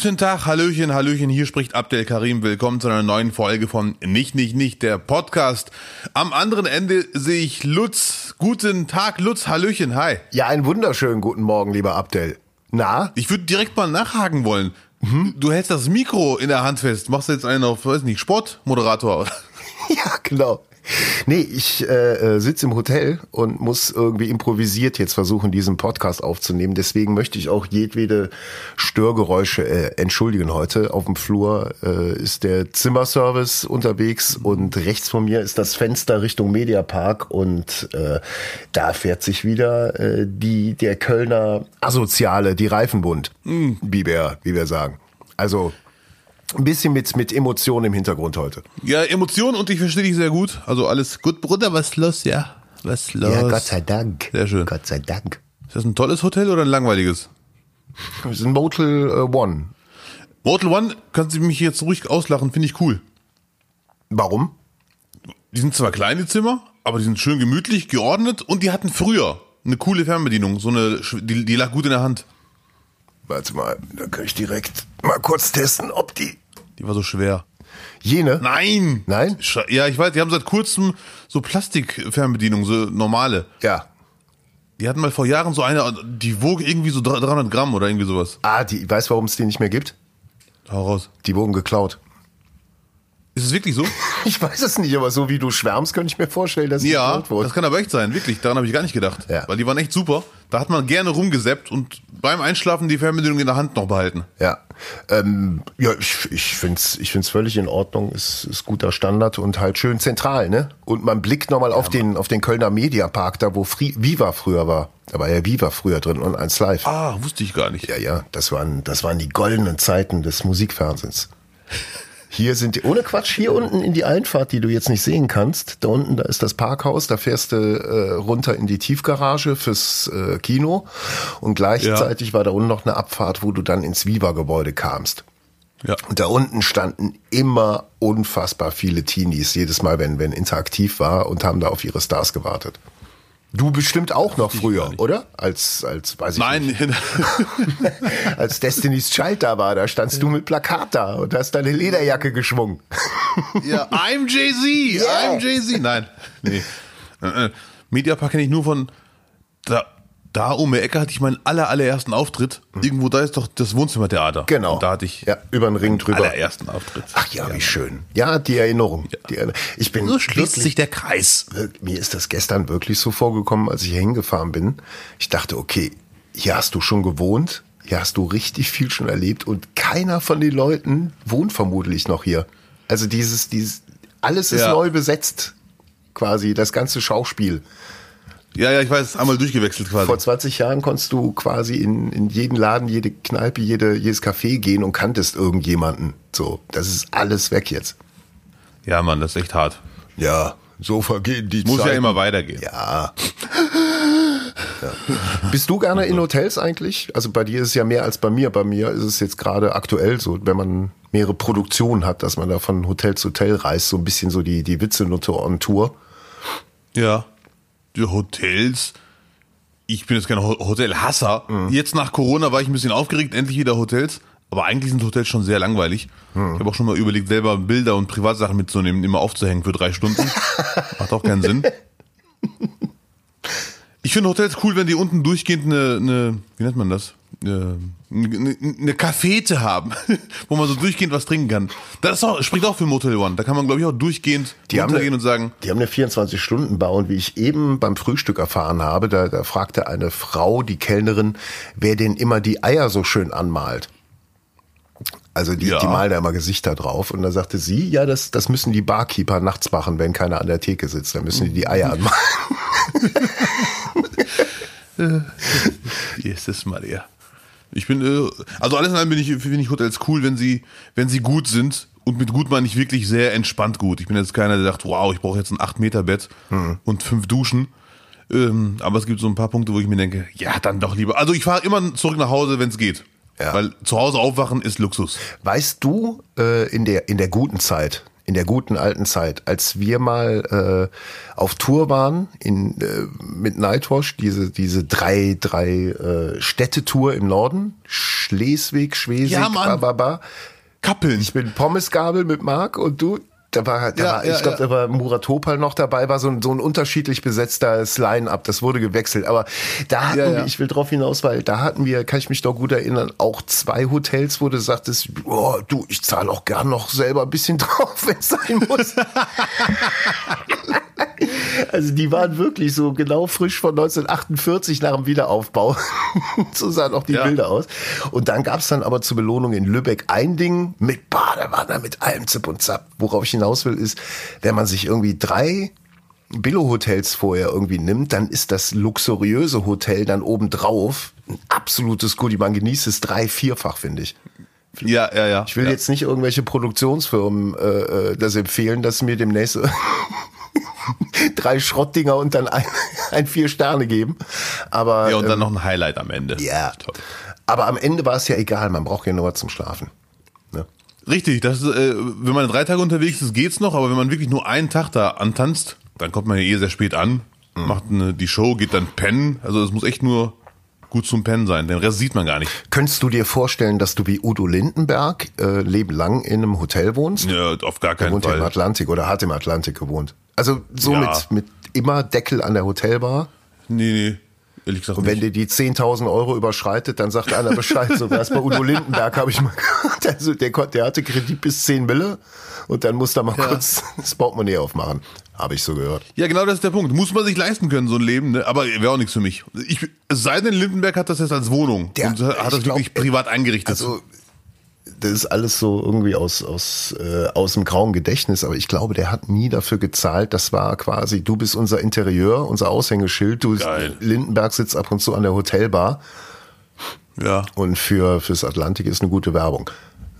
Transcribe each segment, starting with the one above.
Guten Tag, Hallöchen, Hallöchen, hier spricht Abdel Karim. Willkommen zu einer neuen Folge von Nicht, Nicht, Nicht, der Podcast. Am anderen Ende sehe ich Lutz. Guten Tag, Lutz, Hallöchen, hi. Ja, einen wunderschönen guten Morgen, lieber Abdel. Na? Ich würde direkt mal nachhaken wollen. Mhm. Du hältst das Mikro in der Hand fest. Machst du jetzt einen auf, weiß nicht, Sportmoderator? Ja, genau. Nee, ich äh, äh, sitze im Hotel und muss irgendwie improvisiert jetzt versuchen, diesen Podcast aufzunehmen. Deswegen möchte ich auch jedwede Störgeräusche äh, entschuldigen heute. Auf dem Flur äh, ist der Zimmerservice unterwegs und rechts von mir ist das Fenster Richtung Mediapark und äh, da fährt sich wieder äh, die der Kölner Asoziale, die Reifenbund, mhm. wie wir wie wir sagen. Also ein bisschen mit, mit Emotionen im Hintergrund heute. Ja, Emotionen und ich verstehe dich sehr gut. Also alles gut, Bruder, was ist los? Ja, was ist los? Ja, Gott sei Dank. Sehr schön. Gott sei Dank. Ist das ein tolles Hotel oder ein langweiliges? Das ist ein Motel äh, One. Motel One, kannst du mich jetzt ruhig auslachen, finde ich cool. Warum? Die sind zwar kleine Zimmer, aber die sind schön gemütlich, geordnet und die hatten früher eine coole Fernbedienung. So eine, die, die lag gut in der Hand. Warte mal, da kann ich direkt mal kurz testen, ob die. Die war so schwer. Jene? Nein! Nein? Ja, ich weiß, die haben seit kurzem so Plastikfernbedienungen, so normale. Ja. Die hatten mal vor Jahren so eine, die wog irgendwie so 300 Gramm oder irgendwie sowas. Ah, die, weißt du, warum es die nicht mehr gibt? Hau raus. Die wurden geklaut. Ist es wirklich so? Ich weiß es nicht, aber so wie du schwärmst, könnte ich mir vorstellen, dass ja, wurden. das kann aber echt sein, wirklich. Daran habe ich gar nicht gedacht. Ja. Weil die waren echt super. Da hat man gerne rumgeseppt und beim Einschlafen die Fernbedienung in der Hand noch behalten. Ja, ähm, ja ich, ich finde es ich find's völlig in Ordnung. Ist, ist guter Standard und halt schön zentral, ne? Und man blickt nochmal ja, auf, den, auf den Kölner Mediapark, da wo Free, Viva früher war. Da war ja Viva früher drin und eins live. Ah, wusste ich gar nicht. Ja, ja, das waren, das waren die goldenen Zeiten des Musikfernsehens. Hier sind die, ohne Quatsch, hier unten in die Einfahrt, die du jetzt nicht sehen kannst, da unten, da ist das Parkhaus, da fährst du äh, runter in die Tiefgarage fürs äh, Kino und gleichzeitig ja. war da unten noch eine Abfahrt, wo du dann ins Viva-Gebäude kamst. Ja. Und da unten standen immer unfassbar viele Teenies, jedes Mal, wenn, wenn interaktiv war und haben da auf ihre Stars gewartet. Du bestimmt auch noch früher, oder? Als, als, weiß ich Nein. nicht. als Destiny's Child da war, da standst du mit Plakat da und hast deine Lederjacke geschwungen. ja, I'm Jay-Z, yeah. I'm Jay-Z. Nein, nee. Äh, äh. Mediapark kenne ich nur von, da, da um die Ecke hatte ich meinen aller, allerersten Auftritt. Mhm. Irgendwo da ist doch das Wohnzimmertheater. Genau. Und da hatte ich ja, über den Ring drüber. allerersten Auftritt. Ach ja, wie schön. Ja, die Erinnerung. Ja. Die Erinnerung. Ich bin so schließt sich der Kreis. Mir ist das gestern wirklich so vorgekommen, als ich hier hingefahren bin. Ich dachte, okay, hier hast du schon gewohnt, hier hast du richtig viel schon erlebt und keiner von den Leuten wohnt vermutlich noch hier. Also dieses, dieses, alles ist ja. neu besetzt, quasi, das ganze Schauspiel. Ja, ja, ich weiß, einmal durchgewechselt quasi. Vor 20 Jahren konntest du quasi in, in jeden Laden, jede Kneipe, jede, jedes Café gehen und kanntest irgendjemanden. So, das ist alles weg jetzt. Ja, Mann, das ist echt hart. Ja, so vergehen die Muss Zeiten. ja immer weitergehen. Ja. ja. Bist du gerne in Hotels eigentlich? Also bei dir ist es ja mehr als bei mir. Bei mir ist es jetzt gerade aktuell so, wenn man mehrere Produktionen hat, dass man da von Hotel zu Hotel reist, so ein bisschen so die, die Witze-Note on Tour. Ja Hotels. Ich bin jetzt kein Hotelhasser. Mhm. Jetzt nach Corona war ich ein bisschen aufgeregt, endlich wieder Hotels. Aber eigentlich sind Hotels schon sehr langweilig. Mhm. Ich habe auch schon mal überlegt, selber Bilder und Privatsachen mitzunehmen, immer aufzuhängen für drei Stunden. Macht auch keinen Sinn. Ich finde Hotels cool, wenn die unten durchgehend eine, eine wie nennt man das? Eine, eine Cafete haben, wo man so durchgehend was trinken kann. Das auch, spricht auch für Motel One. Da kann man, glaube ich, auch durchgehend die haben eine, und sagen. Die haben eine 24-Stunden-Bar und wie ich eben beim Frühstück erfahren habe, da, da fragte eine Frau, die Kellnerin, wer denn immer die Eier so schön anmalt. Also die, ja. die malen da immer Gesichter drauf. Und da sagte sie, ja, das, das müssen die Barkeeper nachts machen, wenn keiner an der Theke sitzt. Dann müssen die die Eier anmalen. Jesus Maria. Ich bin, äh, also alles in allem bin ich, finde ich Hotels cool, wenn sie, wenn sie gut sind. Und mit gut meine ich wirklich sehr entspannt gut. Ich bin jetzt keiner, der sagt, wow, ich brauche jetzt ein 8-Meter-Bett mhm. und fünf Duschen. Ähm, aber es gibt so ein paar Punkte, wo ich mir denke, ja, dann doch lieber. Also ich fahre immer zurück nach Hause, wenn es geht. Ja. Weil zu Hause aufwachen ist Luxus. Weißt du, äh, in, der, in der guten Zeit, in der guten alten Zeit, als wir mal äh, auf Tour waren in, äh, mit Nightwash, diese, diese drei, drei äh, Städtetour im Norden, Schleswig, Schwesig, Ja, Mann. bababa. Kappeln. Ich bin Pommesgabel mit Marc und du. Da war, da Ja, war ja, ich glaube, ja. da war Murat Topal noch dabei, war so ein, so ein unterschiedlich besetztes Line-Up, das wurde gewechselt. Aber da hatten wir, ich will drauf hinaus, weil da hatten wir, kann ich mich doch gut erinnern, auch zwei Hotels, wo du sagtest, oh, du, ich zahle auch gern noch selber ein bisschen drauf, wenn es sein muss. Also die waren wirklich so genau frisch von 1948 nach dem Wiederaufbau. so sahen auch die Ja. Bilder aus. Und dann gab's dann aber zur Belohnung in Lübeck ein Ding mit Badewanne, mit allem Zip und Zap. Worauf ich hinaus will, ist, wenn man sich irgendwie drei Billo-Hotels vorher irgendwie nimmt, dann ist das luxuriöse Hotel dann obendrauf ein absolutes Goodie. Man genießt es drei-, vierfach, finde ich. Ja, ja, ja. Ich will ja. jetzt nicht irgendwelche Produktionsfirmen äh, äh, das empfehlen, dass mir demnächst drei Schrottdinger und dann ein, ein vier Sterne geben. Aber Ja, und dann ähm, noch ein Highlight am Ende. ja. Toll. Aber am Ende war es ja egal. Man braucht ja nur was zum Schlafen. Ne? Richtig, das ist, äh, wenn man drei Tage unterwegs ist, geht's noch, aber wenn man wirklich nur einen Tag da antanzt, dann kommt man ja eh sehr spät an, Mhm. macht eine, die Show, geht dann pennen. Also es muss echt nur gut zum Pennen sein. Den Rest sieht man gar nicht. Könntest du dir vorstellen, dass du wie Udo Lindenberg äh, lebenlang in einem Hotel wohnst? Ja, auf gar keinen wohnt ja im Fall. Atlantik oder hat im Atlantik gewohnt. Also so Ja. mit, mit immer Deckel an der Hotelbar. Nee, nee. Ehrlich gesagt Und wenn nicht. dir die 10.000 Euro überschreitet, dann sagt einer Bescheid. So war es bei Udo Lindenberg, habe ich mal gehört. Also der, konnte- der hatte Kredit bis 10 Mille und dann musste er mal kurz das Portemonnaie aufmachen. Habe ich so gehört. Ja, genau das ist der Punkt. Muss man sich leisten können, so ein Leben, ne? aber wäre auch nichts für mich. Ich, es sei denn, Lindenberg hat das jetzt als Wohnung Der- und hat das glaub, wirklich privat eingerichtet. Also das ist alles so irgendwie aus, aus, äh, aus dem grauen Gedächtnis, aber ich glaube, der hat nie dafür gezahlt. Das war quasi, du bist unser Interieur, unser Aushängeschild. Du Geil. Lindenberg sitzt ab und zu an der Hotelbar ja. und für fürs Atlantik ist eine gute Werbung.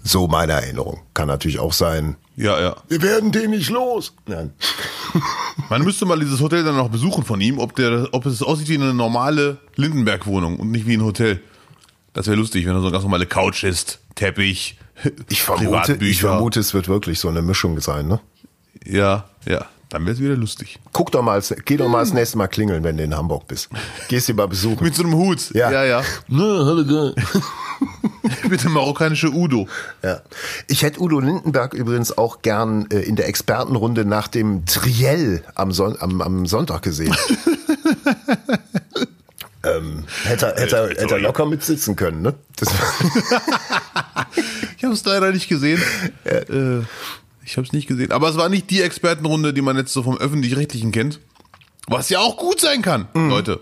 So meine Erinnerung. Kann natürlich auch sein. Ja, ja. Wir werden den nicht los. Nein. Man müsste mal dieses Hotel dann noch besuchen von ihm, ob der, ob es aussieht wie eine normale Lindenberg-Wohnung und nicht wie ein Hotel. Das wäre lustig, wenn da so eine ganz normale Couch ist, Teppich, Ich vermute, ich vermute, es wird wirklich so eine Mischung sein. Ne? Ja, ja. Dann wäre es wieder lustig. Guck doch mal, geh doch mal das nächste Mal klingeln, wenn du in Hamburg bist. Gehst ihn mal besuchen. Mit so einem Hut. Ja. ja. ja. Ne, hallo, geil. Bitte marokkanische Udo. Ja. Ich hätte Udo Lindenberg übrigens auch gern äh, in der Expertenrunde nach dem Triell am, Son am, am Sonntag gesehen. ähm, hätte, er- hätte, er- Äh, hätte er locker mitsitzen können, ne? Das, habe es leider nicht gesehen. Äh, ich habe es nicht gesehen. Aber es war nicht die Expertenrunde, die man jetzt so vom öffentlich-rechtlichen kennt. Was ja auch gut sein kann, Mhm. Leute.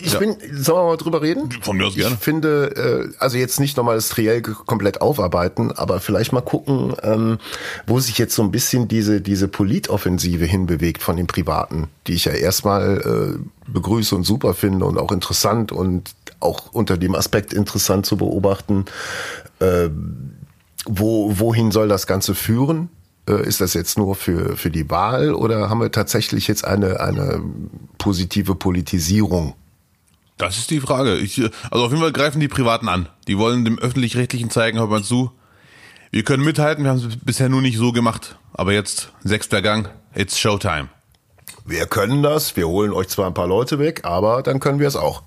ich bin, sollen wir mal drüber reden? Von mir aus gerne. Ich finde, äh, also jetzt nicht nochmal das Triell komplett aufarbeiten, aber vielleicht mal gucken, ähm, wo sich jetzt so ein bisschen diese, diese Politoffensive hinbewegt von den Privaten, die ich ja erstmal äh, begrüße und super finde und auch interessant und auch unter dem Aspekt interessant zu beobachten. Äh, wo, wohin soll das Ganze führen? Äh, Ist das jetzt nur für, für die Wahl oder haben wir tatsächlich jetzt eine, eine positive Politisierung? Das ist die Frage. Ich, also auf jeden Fall greifen die Privaten an. Die wollen dem öffentlich-rechtlichen zeigen, hört mal zu. Wir können mithalten, wir haben es bisher nur nicht so gemacht. Aber jetzt, sechster Gang, it's Showtime. Wir können das, wir holen euch zwar ein paar Leute weg, aber dann können wir es auch.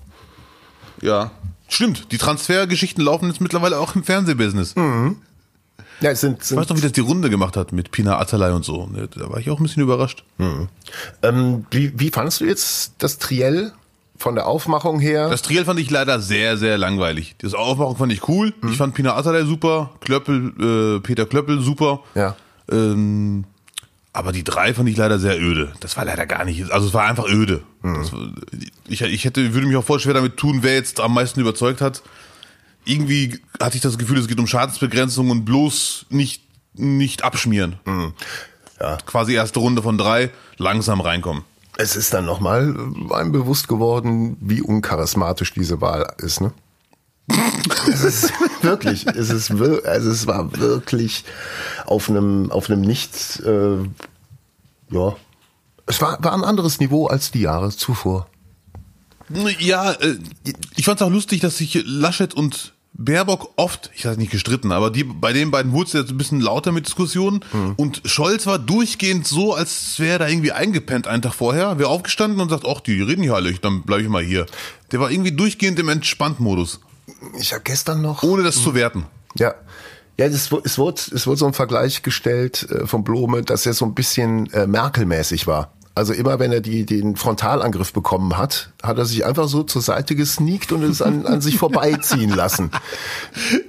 Ja. Stimmt, die Transfergeschichten laufen jetzt mittlerweile auch im Fernsehbusiness. Ja, es sind, Ich sind weiß noch, wie das die Runde gemacht hat mit Pina Atalay und so. Da war ich auch ein bisschen überrascht. ähm, wie, wie fandest du jetzt das Triell von der Aufmachung her? Das Triell fand ich leider sehr, sehr langweilig. Das Aufmachung fand ich cool. Ich fand Pina Atalay super, Klöppel, äh, Peter Klöppel super. ja. Ähm, aber die drei fand ich leider sehr öde. Das war leider gar nicht. Also es war einfach öde. Das, war- ich, ich hätte, würde mich auch voll schwer damit tun, wer jetzt am meisten überzeugt hat. Irgendwie hatte ich das Gefühl, es geht um Schadensbegrenzung und bloß nicht, nicht abschmieren. Ja. Quasi erste Runde von drei, langsam reinkommen. Es ist dann nochmal einem bewusst geworden, wie uncharismatisch diese Wahl ist, ne? es wirklich, es ist also es war wirklich auf einem auf einem nicht äh, ja es war, war ein anderes Niveau als die Jahre zuvor. Ja, äh, ich fand's auch lustig, dass sich Laschet und Baerbock oft, ich sage nicht gestritten, aber die, bei den beiden wurde es jetzt ein bisschen lauter mit Diskussionen mhm. und Scholz war durchgehend so, als wäre er irgendwie eingepennt einen Tag vorher, wäre aufgestanden und sagt, ach, die reden hier alle, dann bleibe ich mal hier. Der war irgendwie durchgehend im Entspannt-Modus. Ich habe gestern noch... Ohne das zu werten. Ja, ja, es, es, wurde, es wurde so ein Vergleich gestellt äh, von Blome, dass er so ein bisschen äh, Merkel-mäßig war. Also immer wenn er die, den Frontalangriff bekommen hat, hat er sich einfach so zur Seite gesneakt und es an, an sich vorbeiziehen lassen.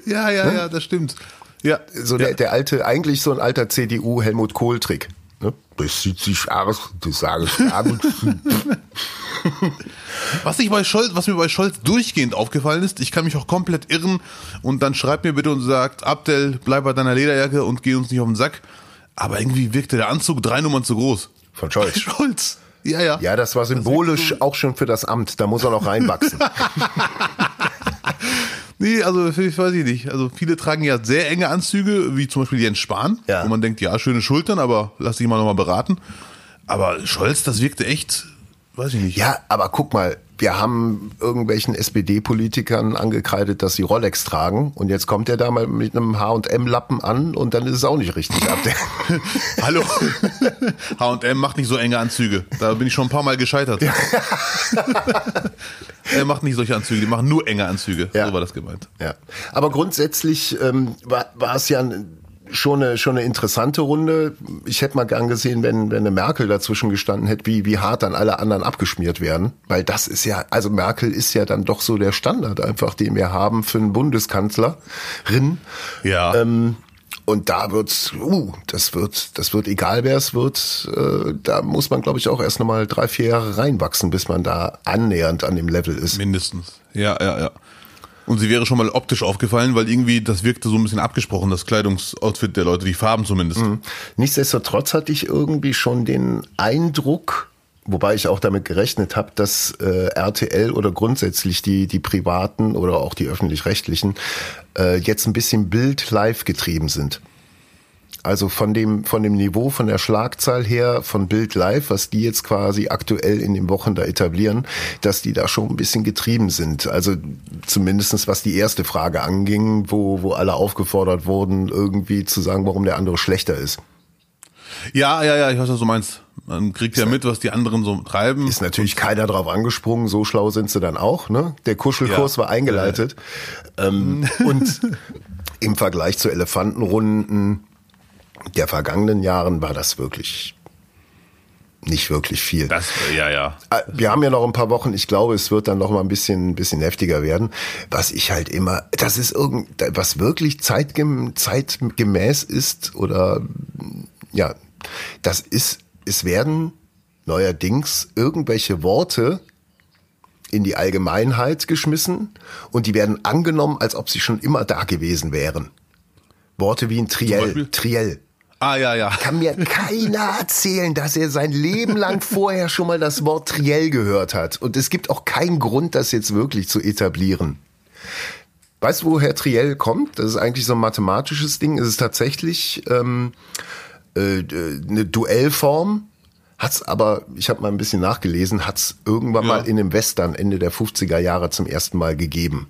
Ja, ja, ne? ja, das stimmt. Ja. So ja. Der, der alte, eigentlich so ein alter CDU-Helmut Kohl-Trick. Ne? Das sieht sich aus, das sage ich Was, ich bei Scholz, was mir bei Scholz durchgehend aufgefallen ist, ich kann mich auch komplett irren und dann schreibt mir bitte und sagt, Abdel, bleib bei deiner Lederjacke und geh uns nicht auf den Sack. Aber irgendwie wirkte der Anzug drei Nummern zu groß. Von Scholz. Scholz. Ja, ja. Ja, das war symbolisch auch schon für das Amt. Da muss er noch reinwachsen. nee, also ich weiß ich nicht. Also viele tragen ja sehr enge Anzüge, wie zum Beispiel Jens Spahn, ja. wo man denkt, ja, schöne Schultern, aber lass dich mal nochmal beraten. Aber Scholz, das wirkte echt Weiß ich nicht. Ja, aber guck mal, wir haben irgendwelchen SPD-Politikern angekreidet, dass sie Rolex tragen und jetzt kommt er da mal mit einem H&M-Lappen an und dann ist es auch nicht richtig. Hallo, H&M macht nicht so enge Anzüge. Da bin ich schon ein paar Mal gescheitert. er macht nicht solche Anzüge, die machen nur enge Anzüge. Ja. So war das gemeint. Ja, aber grundsätzlich ähm, war, war es ja ein schon eine, schon eine interessante Runde. Ich hätte mal gern gesehen, wenn, wenn eine Merkel dazwischen gestanden hätte, wie, wie hart dann alle anderen abgeschmiert werden. Weil das ist ja, also Merkel ist ja dann doch so der Standard einfach, den wir haben für einen Bundeskanzlerin. Ja. Ähm, und da wird's, uh, das wird, das wird egal wer es wird, äh, da muss man, glaube ich, auch erst nochmal drei, vier Jahre reinwachsen, bis man da annähernd an dem Level ist. Mindestens. Ja, ja, ja. Und sie wäre schon mal optisch aufgefallen, weil irgendwie das wirkte so ein bisschen abgesprochen, das Kleidungsoutfit der Leute, die Farben zumindest. Mhm. Nichtsdestotrotz hatte ich irgendwie schon den Eindruck, wobei ich auch damit gerechnet habe, dass äh, RTL oder grundsätzlich die, die privaten oder auch die öffentlich-rechtlichen äh, jetzt ein bisschen Bild live getrieben sind. Also von dem, von dem Niveau, von der Schlagzahl her, von Bild Live, was die jetzt quasi aktuell in den Wochen da etablieren, dass die da schon ein bisschen getrieben sind. Also zumindestens was die erste Frage anging, wo, wo alle aufgefordert wurden, irgendwie zu sagen, warum der andere schlechter ist. Ja, ja, ja, ich weiß, was du meinst. Man kriegt ja mit, was die anderen so treiben. Ist natürlich keiner drauf angesprungen, so schlau sind sie dann auch, ne? Der Kuschelkurs ja. war eingeleitet. Ja. Ähm, und im Vergleich zu Elefantenrunden der vergangenen Jahren war das wirklich nicht wirklich viel. Das, ja, ja. Ah, wir haben ja noch ein paar Wochen. Ich glaube, es wird dann noch mal ein bisschen, ein bisschen heftiger werden. Was ich halt immer, das ist irgend, was wirklich zeitgem, zeitgemäß ist oder, ja, das ist, es werden neuerdings irgendwelche Worte in die Allgemeinheit geschmissen und die werden angenommen, als ob sie schon immer da gewesen wären. Worte wie ein Triell, Triell. Ah, ja, ja. Kann mir keiner erzählen, dass er sein Leben lang vorher schon mal das Wort Triell gehört hat. Und es gibt auch keinen Grund, das jetzt wirklich zu etablieren. Weißt du, woher Triell kommt? Das ist eigentlich so ein mathematisches Ding. Es ist tatsächlich ähm, äh, eine Duellform. Hat's aber, ich habe mal ein bisschen nachgelesen, hat's irgendwann ja. mal in einem Western Ende der 50er Jahre zum ersten Mal gegeben.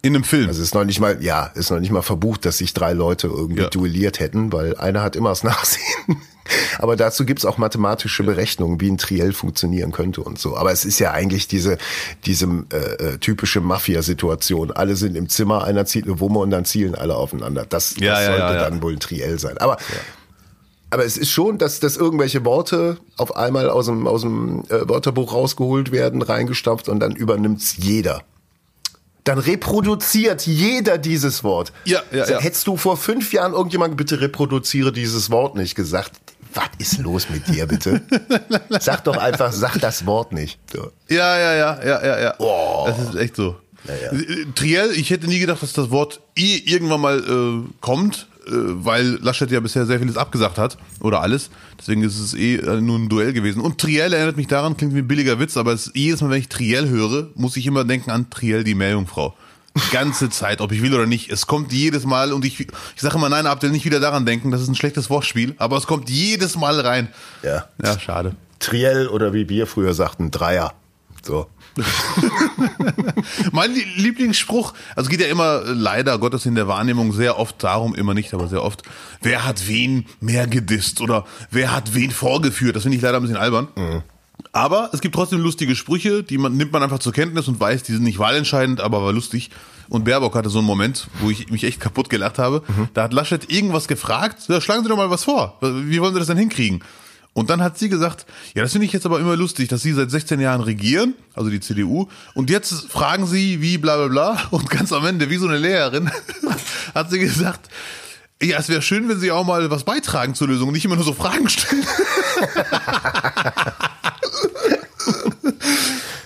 In einem Film. Also ist noch nicht mal, ja, ist noch nicht mal verbucht, dass sich drei Leute irgendwie ja. duelliert hätten, weil einer hat immer das Nachsehen. Aber dazu gibt's auch mathematische Berechnungen, wie ein Triell funktionieren könnte und so. Aber es ist ja eigentlich diese, diese äh, äh, typische Mafia-Situation. Alle sind im Zimmer, einer zieht eine Wumme und dann zielen alle aufeinander. Das, ja, das ja, sollte dann wohl ein Triell sein. Aber aber es ist schon, dass, dass irgendwelche Worte auf einmal aus dem, aus dem äh, Wörterbuch rausgeholt werden, reingestopft und dann übernimmt's jeder dann reproduziert jeder dieses Wort. Ja, ja, ja. Hättest du vor fünf Jahren irgendjemand bitte reproduziere dieses Wort nicht gesagt, was ist los mit dir bitte? sag doch einfach, sag das Wort nicht. So. Ja, ja, ja, ja, ja, ja. Oh. Das ist echt so. Ja, ja. Triell, ich hätte nie gedacht, dass das Wort I irgendwann mal äh, kommt. Äh, weil Laschet ja bisher sehr vieles abgesagt hat oder alles. Deswegen ist es eh äh, nur ein Duell gewesen. Und Triell erinnert mich daran, klingt wie ein billiger Witz, aber es, jedes Mal, wenn ich Triell höre, muss ich immer denken an Triell, die Meerjungfrau. Die ganze Zeit, ob ich will oder nicht. Es kommt jedes Mal und ich, ich sage immer, nein, Abdel, nicht wieder daran denken, das ist ein schlechtes Wortspiel, aber es kommt jedes Mal rein. Ja. Ja, schade. Triell oder wie wir früher sagten, Dreier. So. mein Lieblingsspruch, also geht ja immer äh, leider Gottes in der Wahrnehmung sehr oft darum, immer nicht, aber sehr oft, wer hat wen mehr gedisst oder wer hat wen vorgeführt. Das finde ich leider ein bisschen albern. Mhm. Aber es gibt trotzdem lustige Sprüche, die man nimmt man einfach zur Kenntnis und weiß, die sind nicht wahlentscheidend, aber war lustig. Und Baerbock hatte so einen Moment, wo ich mich echt kaputt gelacht habe. Mhm. Da hat Laschet irgendwas gefragt. Ja, schlagen Sie doch mal was vor. Wie wollen Sie das denn hinkriegen? Und dann hat sie gesagt, ja, das finde ich jetzt aber immer lustig, dass Sie seit 16 Jahren regieren, also die CDU, und jetzt fragen Sie wie bla bla bla und ganz am Ende, wie so eine Lehrerin, hat sie gesagt, ja, es wäre schön, wenn Sie auch mal was beitragen zur Lösung und nicht immer nur so Fragen stellen.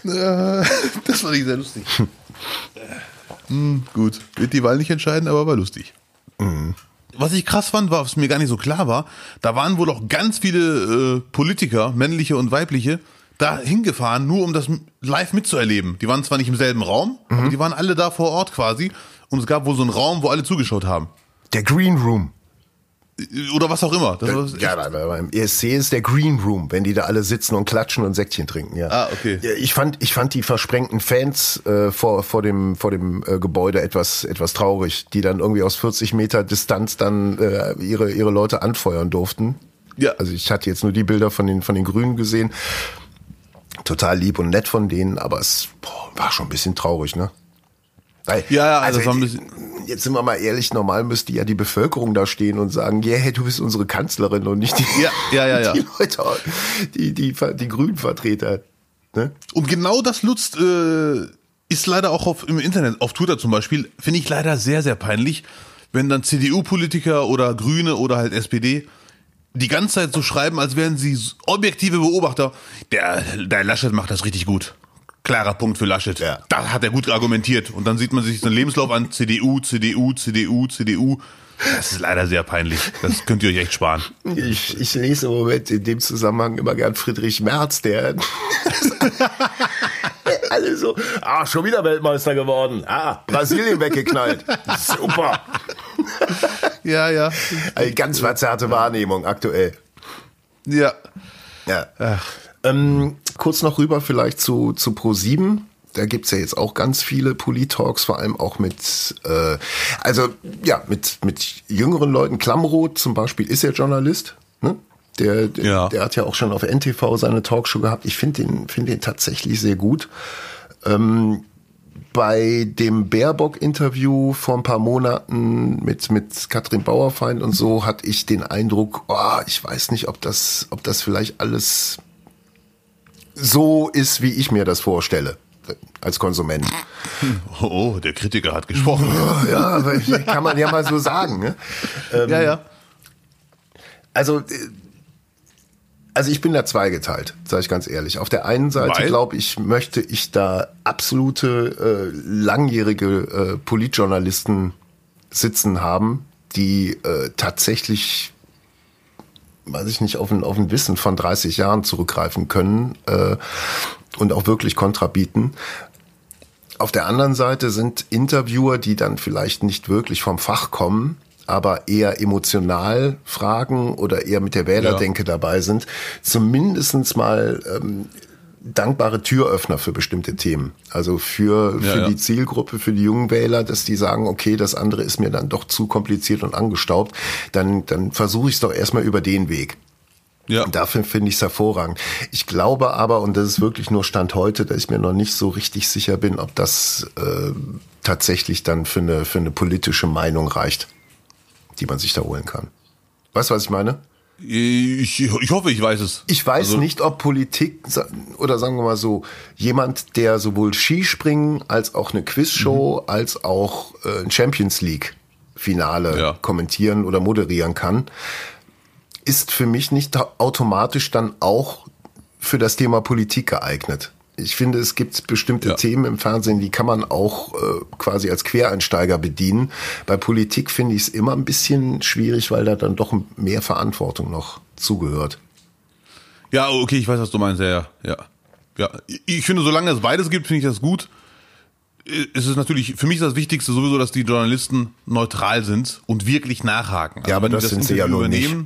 das fand ich sehr lustig. Hm, gut, wird die Wahl nicht entscheiden, aber war lustig. Mhm. Was ich krass fand, war, was mir gar nicht so klar war, da waren wohl auch ganz viele äh, Politiker, männliche und weibliche, da hingefahren, nur um das live mitzuerleben. Die waren zwar nicht im selben Raum, mhm. aber die waren alle da vor Ort quasi. Und es gab wohl so einen Raum, wo alle zugeschaut haben. Der Green Room. Oder was auch immer. Das ja, beim ESC ist der Green Room, wenn die da alle sitzen und klatschen und Säckchen trinken. Ja. Ah, okay. Ich fand, ich fand die versprengten Fans äh, vor, vor dem, vor dem äh, Gebäude etwas, etwas traurig, die dann irgendwie aus 40 Meter Distanz dann äh, ihre, ihre Leute anfeuern durften. Ja. Also ich hatte jetzt nur die Bilder von den, von den Grünen gesehen. Total lieb und nett von denen, aber es boah, war schon ein bisschen traurig, ne? Weil, ja, also, also jetzt, jetzt sind wir mal ehrlich, normal müsste ja die Bevölkerung da stehen und sagen, yeah, hey, du bist unsere Kanzlerin und nicht die, ja, ja, ja, ja. die Leute, die, die, die grünen Vertreter. Ne? Und genau das nutzt, äh, ist leider auch auf, im Internet, auf Twitter zum Beispiel, finde ich leider sehr, sehr peinlich, wenn dann CDU-Politiker oder Grüne oder halt SPD die ganze Zeit so schreiben, als wären sie objektive Beobachter. Der, der Laschet macht das richtig gut. Klarer Punkt für Laschet. Ja. Da hat er gut argumentiert. Und dann sieht man sich so einen Lebenslauf an, CDU, CDU, CDU, CDU. Das ist leider sehr peinlich. Das könnt ihr euch echt sparen. Ich, ich lese im Moment in dem Zusammenhang immer gern Friedrich Merz, der alle so, ah, schon wieder Weltmeister geworden. Ah, Brasilien weggeknallt. Super. Ja, ja. Eine ganz verzerrte Wahrnehmung aktuell. Ja. Ja. Ach. Ähm, kurz noch rüber vielleicht zu, zu Pro7 da gibt's ja jetzt auch ganz viele Polit-Talks, vor allem auch mit, äh, also ja, mit, mit jüngeren Leuten. Klamroth zum Beispiel ist ja Journalist. Ne? Der, ja. der hat ja auch schon auf NTV seine Talkshow gehabt. Ich finde den, finde den tatsächlich sehr gut. Ähm, bei dem Baerbock-Interview vor ein paar Monaten mit, mit Katrin Bauerfeind und so hatte ich den Eindruck, oh, ich weiß nicht, ob das, ob das vielleicht alles so ist, wie ich mir das vorstelle als Konsument. Oh, der Kritiker hat gesprochen. Ja, kann man ja mal so sagen. Ne? Ähm, ja, ja. Also, äh, also ich bin da zweigeteilt, sage ich ganz ehrlich. Auf der einen Seite glaube ich, möchte ich da absolute äh, langjährige äh, Politjournalisten sitzen haben, die äh, tatsächlich weiß ich nicht, auf ein, auf ein Wissen von 30 Jahren zurückgreifen können äh, und auch wirklich Kontra bieten. Auf der anderen Seite sind Interviewer, die dann vielleicht nicht wirklich vom Fach kommen, aber eher emotional fragen oder eher mit der Wählerdenke ja. dabei sind, zumindestens mal ähm, dankbare Türöffner für bestimmte Themen. Also für, für ja, die Zielgruppe, für die jungen Wähler, dass die sagen, okay, das andere ist mir dann doch zu kompliziert und angestaubt, dann, dann versuche ich es doch erstmal über den Weg. Ja. Und dafür finde ich es hervorragend. Ich glaube aber, und das ist wirklich nur Stand heute, dass ich mir noch nicht so richtig sicher bin, ob das äh, tatsächlich dann für eine, für eine politische Meinung reicht, die man sich da holen kann. Weißt du, was ich meine? Ich, ich hoffe, ich weiß es. Ich weiß also, nicht, ob Politik oder sagen wir mal so, jemand, der sowohl Skispringen als auch eine Quizshow mhm. als auch äh, ein Champions League Finale ja. kommentieren oder moderieren kann, ist für mich nicht automatisch dann auch für das Thema Politik geeignet ich finde, es gibt bestimmte ja. Themen im Fernsehen, die kann man auch äh, quasi als Quereinsteiger bedienen. Bei Politik finde ich es immer ein bisschen schwierig, weil da dann doch mehr Verantwortung noch zugehört. Ja, okay, ich weiß, was du meinst, ja, ja. Ja, ich finde, solange es beides gibt, finde ich das gut. Es ist natürlich, für mich ist das Wichtigste sowieso, dass die Journalisten neutral sind und wirklich nachhaken. Also ja, aber das, das sind sie ja nur nicht.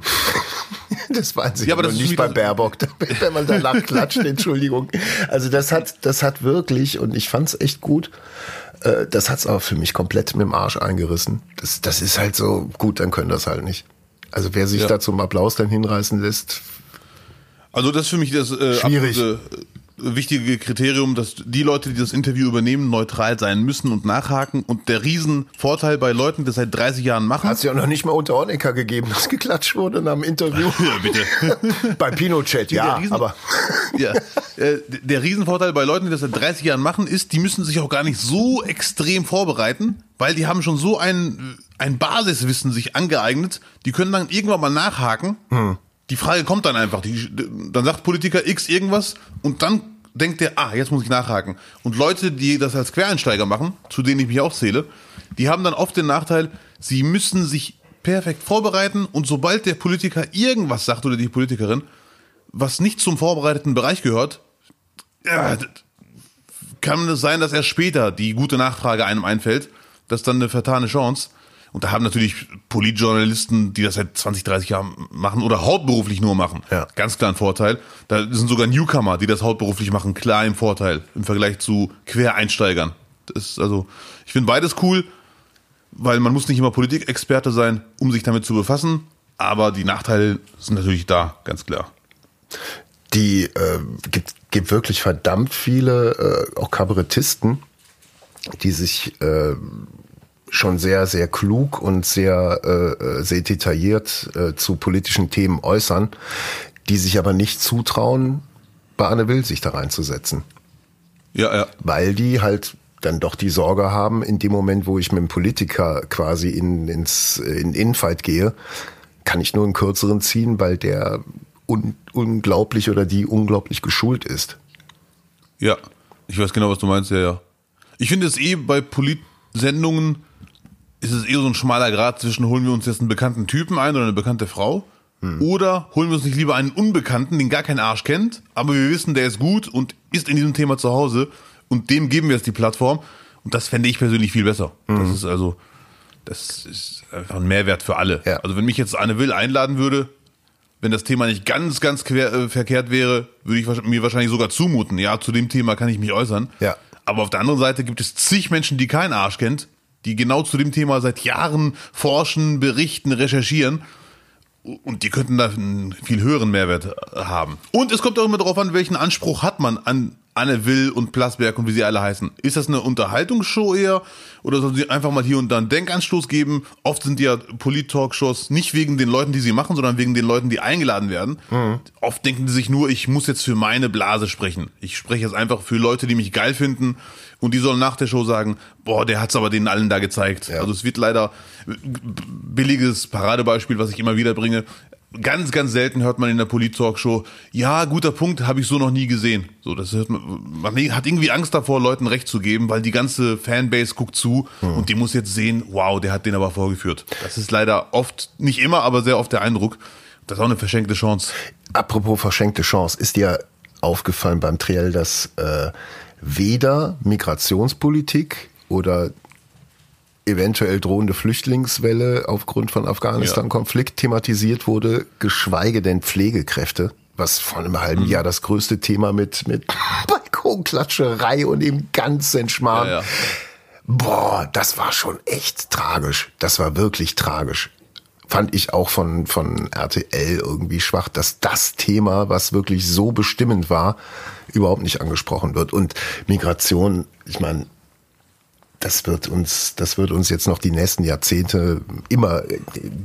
Das waren sie Ja, aber das nicht bei Baerbock, wenn man danach klatscht, Entschuldigung. Also das hat, das hat wirklich, und ich fand's echt gut, äh, das hat's aber für mich komplett mit dem Arsch eingerissen. Das, das ist halt so, gut, dann können das halt nicht. Also wer sich Ja. da zum Applaus dann hinreißen lässt, Also das ist für mich das äh, Schwierig. absolute, äh, wichtige Kriterium, dass die Leute, die das Interview übernehmen, neutral sein müssen und nachhaken. Und der Riesenvorteil bei Leuten, die das seit 30 Jahren machen. hat's ja noch nicht mal unter Honecker gegeben, dass geklatscht wurde nach dem Interview. ja, bitte. bei Pinochet, ja, der Riesen- aber ja. Äh, der Riesenvorteil bei Leuten, die das seit 30 Jahren machen, ist, die müssen sich auch gar nicht so extrem vorbereiten, weil die haben schon so ein, ein Basiswissen sich angeeignet, die können dann irgendwann mal nachhaken. Die Frage kommt dann einfach. Die, dann sagt Politiker X irgendwas und dann denkt der, ah, jetzt muss ich nachhaken. Und Leute, die das als Quereinsteiger machen, zu denen ich mich auch zähle, die haben dann oft den Nachteil, sie müssen sich perfekt vorbereiten und sobald der Politiker irgendwas sagt oder die Politikerin, was nicht zum vorbereiteten Bereich gehört, ja, d- kann es sein, dass erst später die gute Nachfrage einem einfällt. Das ist dann eine vertane Chance. Und da haben natürlich Politjournalisten, die das seit 20, 30 Jahren machen oder hauptberuflich nur machen, Ja. ganz klar ein Vorteil. Da sind sogar Newcomer, die das hauptberuflich machen, klar im Vorteil im Vergleich zu Quereinsteigern. Das ist also, ich finde beides cool, weil man muss nicht immer Politikexperte sein, um sich damit zu befassen. Aber die Nachteile sind natürlich da, ganz klar. die äh, gibt, gibt wirklich verdammt viele, äh, auch Kabarettisten, die sich äh, schon sehr, sehr klug und sehr, äh, sehr detailliert äh, zu politischen Themen äußern, die sich aber nicht zutrauen, bei Anne Will sich da reinzusetzen. Ja, ja. Weil die halt dann doch die Sorge haben, in dem Moment, wo ich mit einem Politiker quasi in, ins in Infight gehe, kann ich nur einen kürzeren ziehen, weil der un, unglaublich oder die unglaublich geschult ist. Ja, ich weiß genau, was du meinst, ja, ja. Ich finde es eh bei Politsendungen ist es eh so ein schmaler Grad zwischen holen wir uns jetzt einen bekannten Typen ein oder eine bekannte Frau oder holen wir uns nicht lieber einen Unbekannten, den gar kein Arsch kennt, aber wir wissen, der ist gut und ist in diesem Thema zu Hause und dem geben wir jetzt die Plattform und das fände ich persönlich viel besser. Das ist also, das ist einfach ein Mehrwert für alle. Ja. Also wenn mich jetzt Anne Will einladen würde, wenn das Thema nicht ganz, ganz quer, äh, verkehrt wäre, würde ich mir wahrscheinlich sogar zumuten. Ja, zu dem Thema kann ich mich äußern. Ja. Aber auf der anderen Seite gibt es zig Menschen, die keinen Arsch kennt, die genau zu dem Thema seit Jahren forschen, berichten, recherchieren. Und die könnten da einen viel höheren Mehrwert äh, haben. Und es kommt auch immer darauf an, welchen Anspruch hat man an Anne Will und Plasberg und wie sie alle heißen. Ist das eine Unterhaltungsshow eher? Oder sollen sie einfach mal hier und da einen Denkanstoß geben? Oft sind ja Polit-Talkshows nicht wegen den Leuten, die sie machen, sondern wegen den Leuten, die eingeladen werden. Oft denken die sich nur, ich muss jetzt für meine Blase sprechen. Ich spreche jetzt einfach für Leute, die mich geil finden und die sollen nach der Show sagen, boah, der hat's aber denen allen da gezeigt. Ja. Also es wird leider billiges Paradebeispiel, was ich immer wieder bringe. Ganz, ganz selten hört man in der Polit-Talkshow, ja, guter Punkt, habe ich so noch nie gesehen. So, das hört man, man hat irgendwie Angst davor, Leuten recht zu geben, weil die ganze Fanbase guckt zu und die muss jetzt sehen, wow, der hat den aber vorgeführt. Das ist leider oft, nicht immer, aber sehr oft der Eindruck. Das ist auch eine verschenkte Chance. Apropos verschenkte Chance, ist dir aufgefallen beim Triell, dass äh, weder Migrationspolitik oder eventuell drohende Flüchtlingswelle aufgrund von Afghanistan-Konflikt thematisiert wurde, geschweige denn Pflegekräfte, was vor einem halben Mhm. Jahr das größte Thema mit, mit Balkonklatscherei und dem ganzen Schmarrn. Ja, ja. Boah, das war schon echt tragisch. Das war wirklich tragisch. Fand ich auch von, von RTL irgendwie schwach, dass das Thema, was wirklich so bestimmend war, überhaupt nicht angesprochen wird. Und Migration, ich meine, das wird uns, das wird uns jetzt noch die nächsten Jahrzehnte immer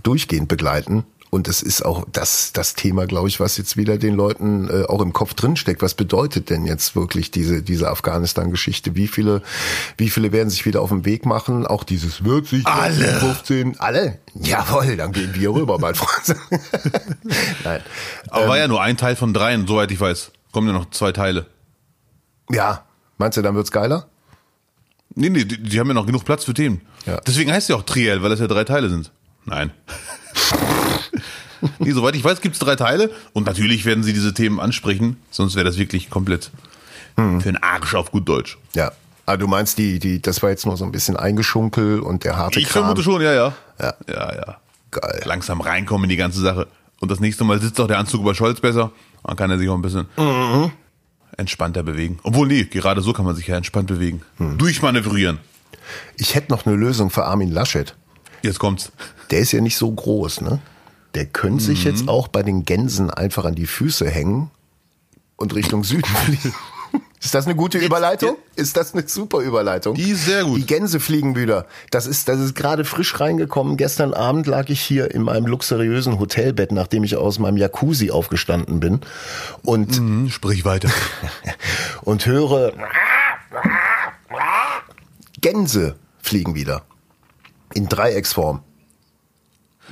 durchgehend begleiten. Und es ist auch das, das Thema, glaube ich, was jetzt wieder den Leuten äh, auch im Kopf drinsteckt. Was bedeutet denn jetzt wirklich diese, diese Afghanistan-Geschichte? Wie viele, wie viele werden sich wieder auf den Weg machen? Auch dieses wird sich Alle. 15, alle? Jawohl, dann gehen wir rüber, mein Freund. Nein. Aber war ja nur ein Teil von dreien, soweit ich weiß. Kommen ja noch zwei Teile. Ja, meinst du, dann wird's geiler? Nee, nee, die, die haben ja noch genug Platz für Themen. Ja. Deswegen heißt ja auch Triel, weil das ja drei Teile sind. Nein. nee, soweit ich weiß, gibt's drei Teile und natürlich werden sie diese Themen ansprechen, sonst wäre das wirklich komplett für den Arsch auf gut Deutsch. Ja. Ah, du meinst, die, die, das war jetzt nur so ein bisschen eingeschunkel und der harte Ich Kram. vermute schon, ja, ja. Ja. Ja, ja. Geil. Langsam reinkommen in die ganze Sache. Und das nächste Mal sitzt auch der Anzug über Scholz besser. Dann kann er sich auch ein bisschen entspannter bewegen. Obwohl, nee, gerade so kann man sich ja entspannt bewegen. Durchmanövrieren. Ich hätte noch eine Lösung für Armin Laschet. Jetzt kommt's. Der ist ja nicht so groß, ne? Der könnte sich jetzt auch bei den Gänsen einfach an die Füße hängen und Richtung Süden fliegen. Ist das eine gute Überleitung? Ist das eine super Überleitung? Die ist sehr gut. Die Gänse fliegen wieder. Das ist, das ist gerade frisch reingekommen. Gestern Abend lag ich hier in meinem luxuriösen Hotelbett, nachdem ich aus meinem Jacuzzi aufgestanden bin und, Hm, sprich weiter. und höre Gänse fliegen wieder. In Dreiecksform.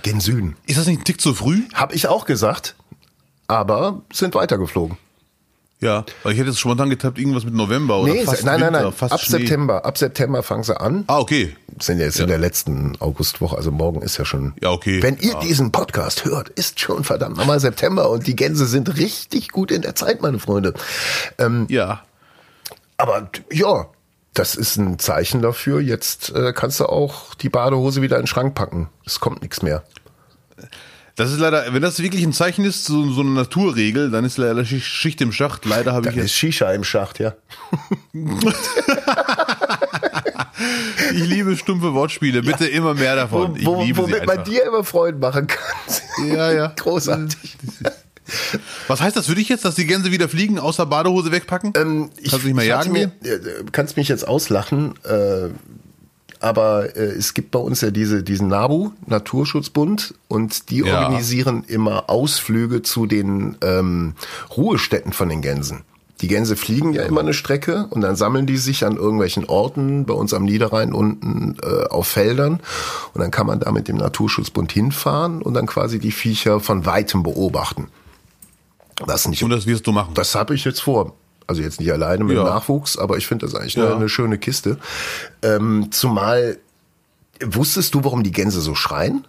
Gen Süden. Ist das nicht ein Tick zu früh? Hab ich auch gesagt, aber sind weitergeflogen. Ja, weil ich hätte jetzt spontan getappt, irgendwas mit November oder Nee, fast nein, nein, Winter, nein. fast Ab Schnee. September. Ab September fangen sie an. Ah, okay. Sind jetzt in der letzten Augustwoche, also morgen ist ja schon. Ja, okay. Wenn ihr Ja. diesen Podcast hört, ist schon verdammt nochmal September und die Gänse sind richtig gut in der Zeit, meine Freunde. Ähm, Ja. aber ja, das ist ein Zeichen dafür. Jetzt äh, kannst du auch die Badehose wieder in den Schrank packen. Es kommt nichts mehr. Das ist leider, wenn das wirklich ein Zeichen ist, so, so eine Naturregel, dann ist leider Schicht- im Schacht. Leider habe ich ist jetzt, Shisha im Schacht, ja. ich liebe stumpfe Wortspiele. Bitte immer mehr davon. Wo, liebe sie womit man dir immer Freude machen kann. Ja, ja. Großartig. Was heißt das für dich jetzt, dass die Gänse wieder fliegen, außer Badehose wegpacken? Ähm, ich, Kannst du nicht mal ich jagen mir, äh, kannst mich jetzt auslachen, äh, aber äh, es gibt bei uns ja diese, diesen NABU, Naturschutzbund, und die Ja. organisieren immer Ausflüge zu den ähm, Ruhestätten von den Gänsen. Die Gänse fliegen ja immer eine Strecke und dann sammeln die sich an irgendwelchen Orten, bei uns am Niederrhein unten äh, auf Feldern. Und dann kann man da mit dem Naturschutzbund hinfahren und dann quasi die Viecher von weitem beobachten. Was nicht Und das wirst du machen. das habe ich jetzt vor. Also jetzt nicht alleine mit Ja. dem Nachwuchs, aber ich finde das eigentlich Ja. eine, eine schöne Kiste. Ähm, zumal, wusstest du, warum die Gänse so schreien,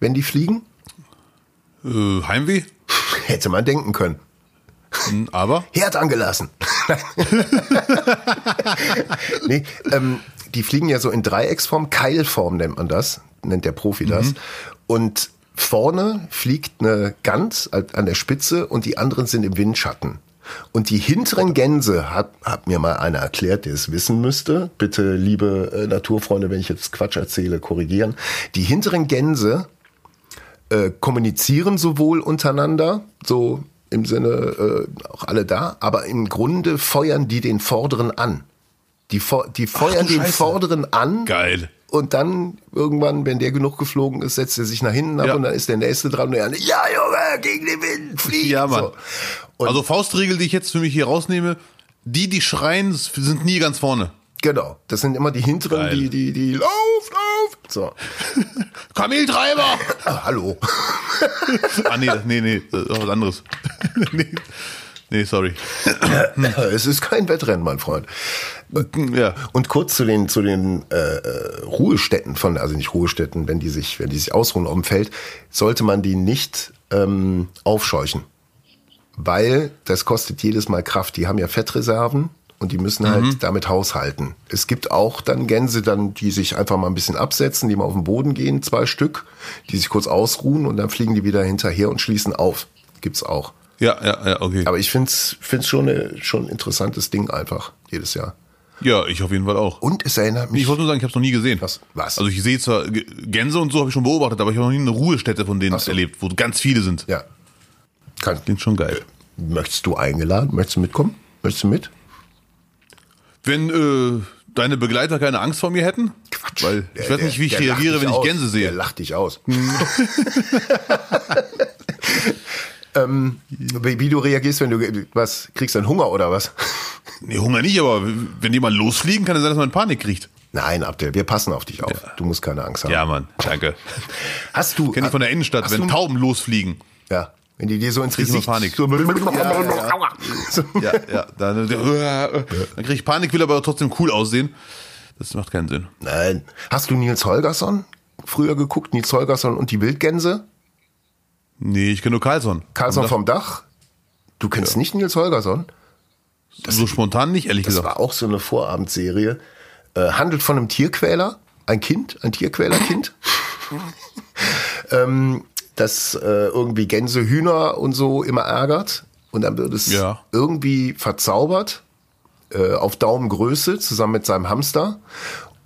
wenn die fliegen? Äh, Heimweh? Hätte man denken können. Hm, aber? Herd angelassen. nee, ähm, die fliegen ja so in Dreiecksform, Keilform nennt man das, nennt der Profi das. Und vorne fliegt eine Gans an der Spitze und die anderen sind im Windschatten. Und die hinteren Gänse, hat, hat mir mal einer erklärt, der es wissen müsste. Bitte, liebe äh, Naturfreunde, wenn ich jetzt Quatsch erzähle, korrigieren. Die hinteren Gänse äh, kommunizieren sowohl untereinander, so im Sinne äh, auch alle da, aber im Grunde feuern die den Vorderen an. Die, die feuern du den Scheiße. Vorderen an. Geil. Und dann irgendwann, wenn der genug geflogen ist, setzt er sich nach hinten ab Ja. und dann ist der nächste dran und der andere, ja Junge, gegen den Wind, fliegen. Ja, Mann. So. Also Faustregel, die ich jetzt für mich hier rausnehme, die, die schreien, sind nie ganz vorne. genau, das sind immer die hinteren, Geil. die, die, die, lauf, lauf. So, Kameltreiber! ah, hallo. ah, nee, nee, nee, das ist was anderes. nee, nee, sorry. es ist kein Wettrennen, mein Freund. Ja. Und kurz zu den zu den äh, äh, Ruhestätten von, also nicht Ruhestätten, wenn die sich wenn die sich ausruhen auf dem Feld, sollte man die nicht ähm, aufscheuchen, weil das kostet jedes Mal Kraft. Die haben ja Fettreserven und die müssen halt damit haushalten. Es gibt auch dann Gänse, dann die sich einfach mal ein bisschen absetzen, die mal auf den Boden gehen, zwei Stück, die sich kurz ausruhen und dann fliegen die wieder hinterher und schließen auf. Gibt's auch. Ja, ja, ja, okay. Aber ich find's find's schon eine, schon ein interessantes Ding einfach jedes Jahr. Ja, ich auf jeden Fall auch. Und es erinnert mich Ich wollte nur sagen, ich habe es noch nie gesehen. Was? Was? Also ich sehe zwar Gänse und so habe ich schon beobachtet, aber ich habe noch nie eine Ruhestätte von denen so. erlebt, wo ganz viele sind. Ja. Kann, Klingt schon geil. möchtest du eingeladen? Möchtest du mitkommen? Möchtest du mit? Wenn äh, deine Begleiter keine Angst vor mir hätten? Quatsch. Weil ich Der- weiß der- nicht, wie ich der reagiere, wenn ich aus. Gänse Der sehe. lacht dich aus. ähm, wie, wie du reagierst, wenn du was kriegst, dann Hunger oder was? Nee, Hunger nicht, aber wenn die mal losfliegen, kann es sein, dass man Panik kriegt. Nein, Abdel, wir passen auf dich auf. Du musst keine Angst haben. Ja, Mann, danke. Hast du? Kenne ich von der Innenstadt, hast wenn du, Tauben losfliegen. Ja, wenn die dir so ins Gesicht Panik. So, ja, So. Ja, ja, dann, dann kriege ich Panik, will aber trotzdem cool aussehen. Das macht keinen Sinn. Nein. Hast du Nils Holgersson früher geguckt? Nils Holgersson und die Wildgänse? Nee, ich kenne nur Carlson. Carlson vom Dach? Du kennst nicht Nils Holgersson? so spontan nicht, ehrlich Das gesagt. war auch so eine Vorabendserie. Äh, handelt von einem Tierquäler, ein Kind, ein Tierquälerkind. ähm, das äh, irgendwie Gänse, Hühner und so immer ärgert. Und dann wird es Ja. irgendwie verzaubert äh, auf Daumengröße zusammen mit seinem Hamster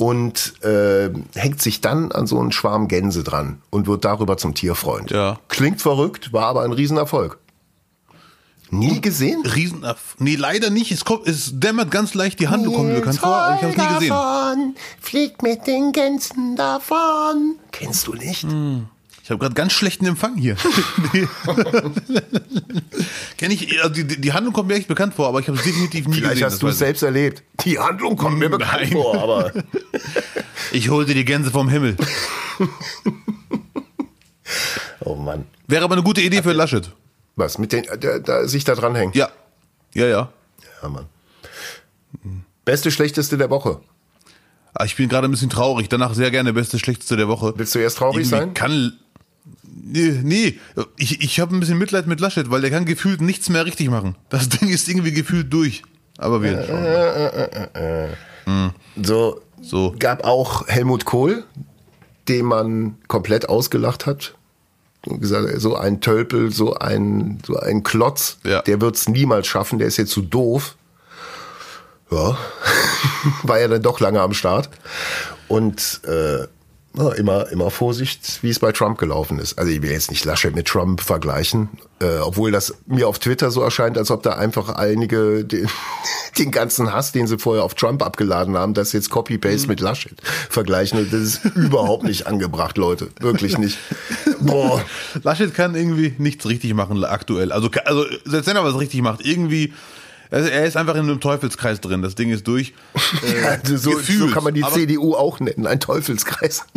und äh, hängt sich dann an so einen Schwarm Gänse dran und wird darüber zum Tierfreund. Ja. Klingt verrückt, war aber ein Riesenerfolg. Nie gesehen? Riesen, nee, leider nicht. Es, kommt, es dämmert ganz leicht die Handlung, kommt mir bekannt vor, aber ich habe es nie gesehen. Davon, fliegt mit den Gänsen davon. Kennst du nicht? Ich habe gerade ganz schlechten Empfang hier. Nee. Kenn ich, also die, die Handlung kommt mir echt bekannt vor, aber ich habe es definitiv nie Vielleicht gesehen. hast du es selbst erlebt. Die Handlung kommt mir bekannt Nein. vor, aber ich. holte die Gänse vom Himmel. oh Mann. Wäre aber eine gute Idee für Laschet. Was mit den, der, der sich da dranhängt? Ja. Ja, ja. Ja, Mann. Beste, schlechteste der Woche. Ah, Ich bin gerade ein bisschen traurig. Danach sehr gerne beste, schlechteste der Woche. Willst du erst traurig Irgendwie sein? Kann. Nee, nee. ich, ich habe ein bisschen Mitleid mit Laschet, weil der kann gefühlt nichts mehr richtig machen. Das Ding ist irgendwie gefühlt durch. Aber wir schauen. So, So. gab auch Helmut Kohl, den man komplett ausgelacht hat. Und gesagt, so ein Tölpel, so ein, so ein Klotz, Ja. der wird's niemals schaffen, der ist jetzt zu doof. Ja, war ja dann doch lange am Start. Und äh, ja, immer, immer Vorsicht, wie es bei Trump gelaufen ist. Also ich will jetzt nicht Laschet mit Trump vergleichen, äh, obwohl das mir auf Twitter so erscheint, als ob da einfach einige den, den ganzen Hass, den sie vorher auf Trump abgeladen haben, das jetzt Copy-Paste mit Laschet vergleichen. Und das ist überhaupt nicht angebracht, Leute. Wirklich nicht. Boah. Laschet kann irgendwie nichts richtig machen aktuell. Also, also selbst wenn er was richtig macht, irgendwie. Also er ist einfach in einem Teufelskreis drin. Das Ding ist durch. Äh, Also so, so kann man die Aber- CDU auch nennen, ein Teufelskreis.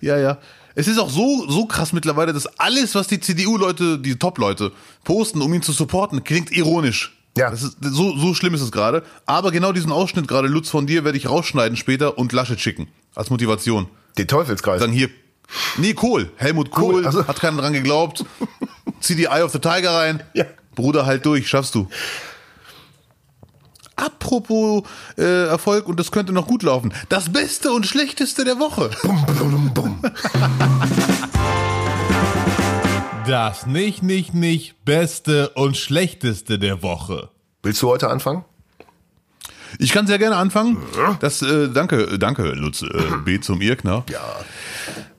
Ja, ja. Es ist auch so, so krass mittlerweile, dass alles, was die CDU-Leute, die Top-Leute posten, um ihn zu supporten, klingt ironisch. Ja. Das ist, so, so schlimm ist es gerade. Aber genau diesen Ausschnitt gerade, Lutz, von dir, werde ich rausschneiden später und Laschet schicken. Als Motivation. Den Teufelskreis. Sagen hier, nee, Kohl. Helmut Kohl, Kohl, also- hat keiner dran geglaubt. Zieh die Eye of the Tiger rein. Ja. Bruder, halt durch, schaffst du. Apropos äh, Erfolg und das könnte noch gut laufen. Das Beste und Schlechteste der Woche. Bum, bum, bum. Das nicht, nicht, nicht Beste und Schlechteste der Woche. Willst du heute anfangen? Ich kann sehr gerne anfangen. Das, äh, danke, danke, Lutz, äh, B zum Irkner. Ja.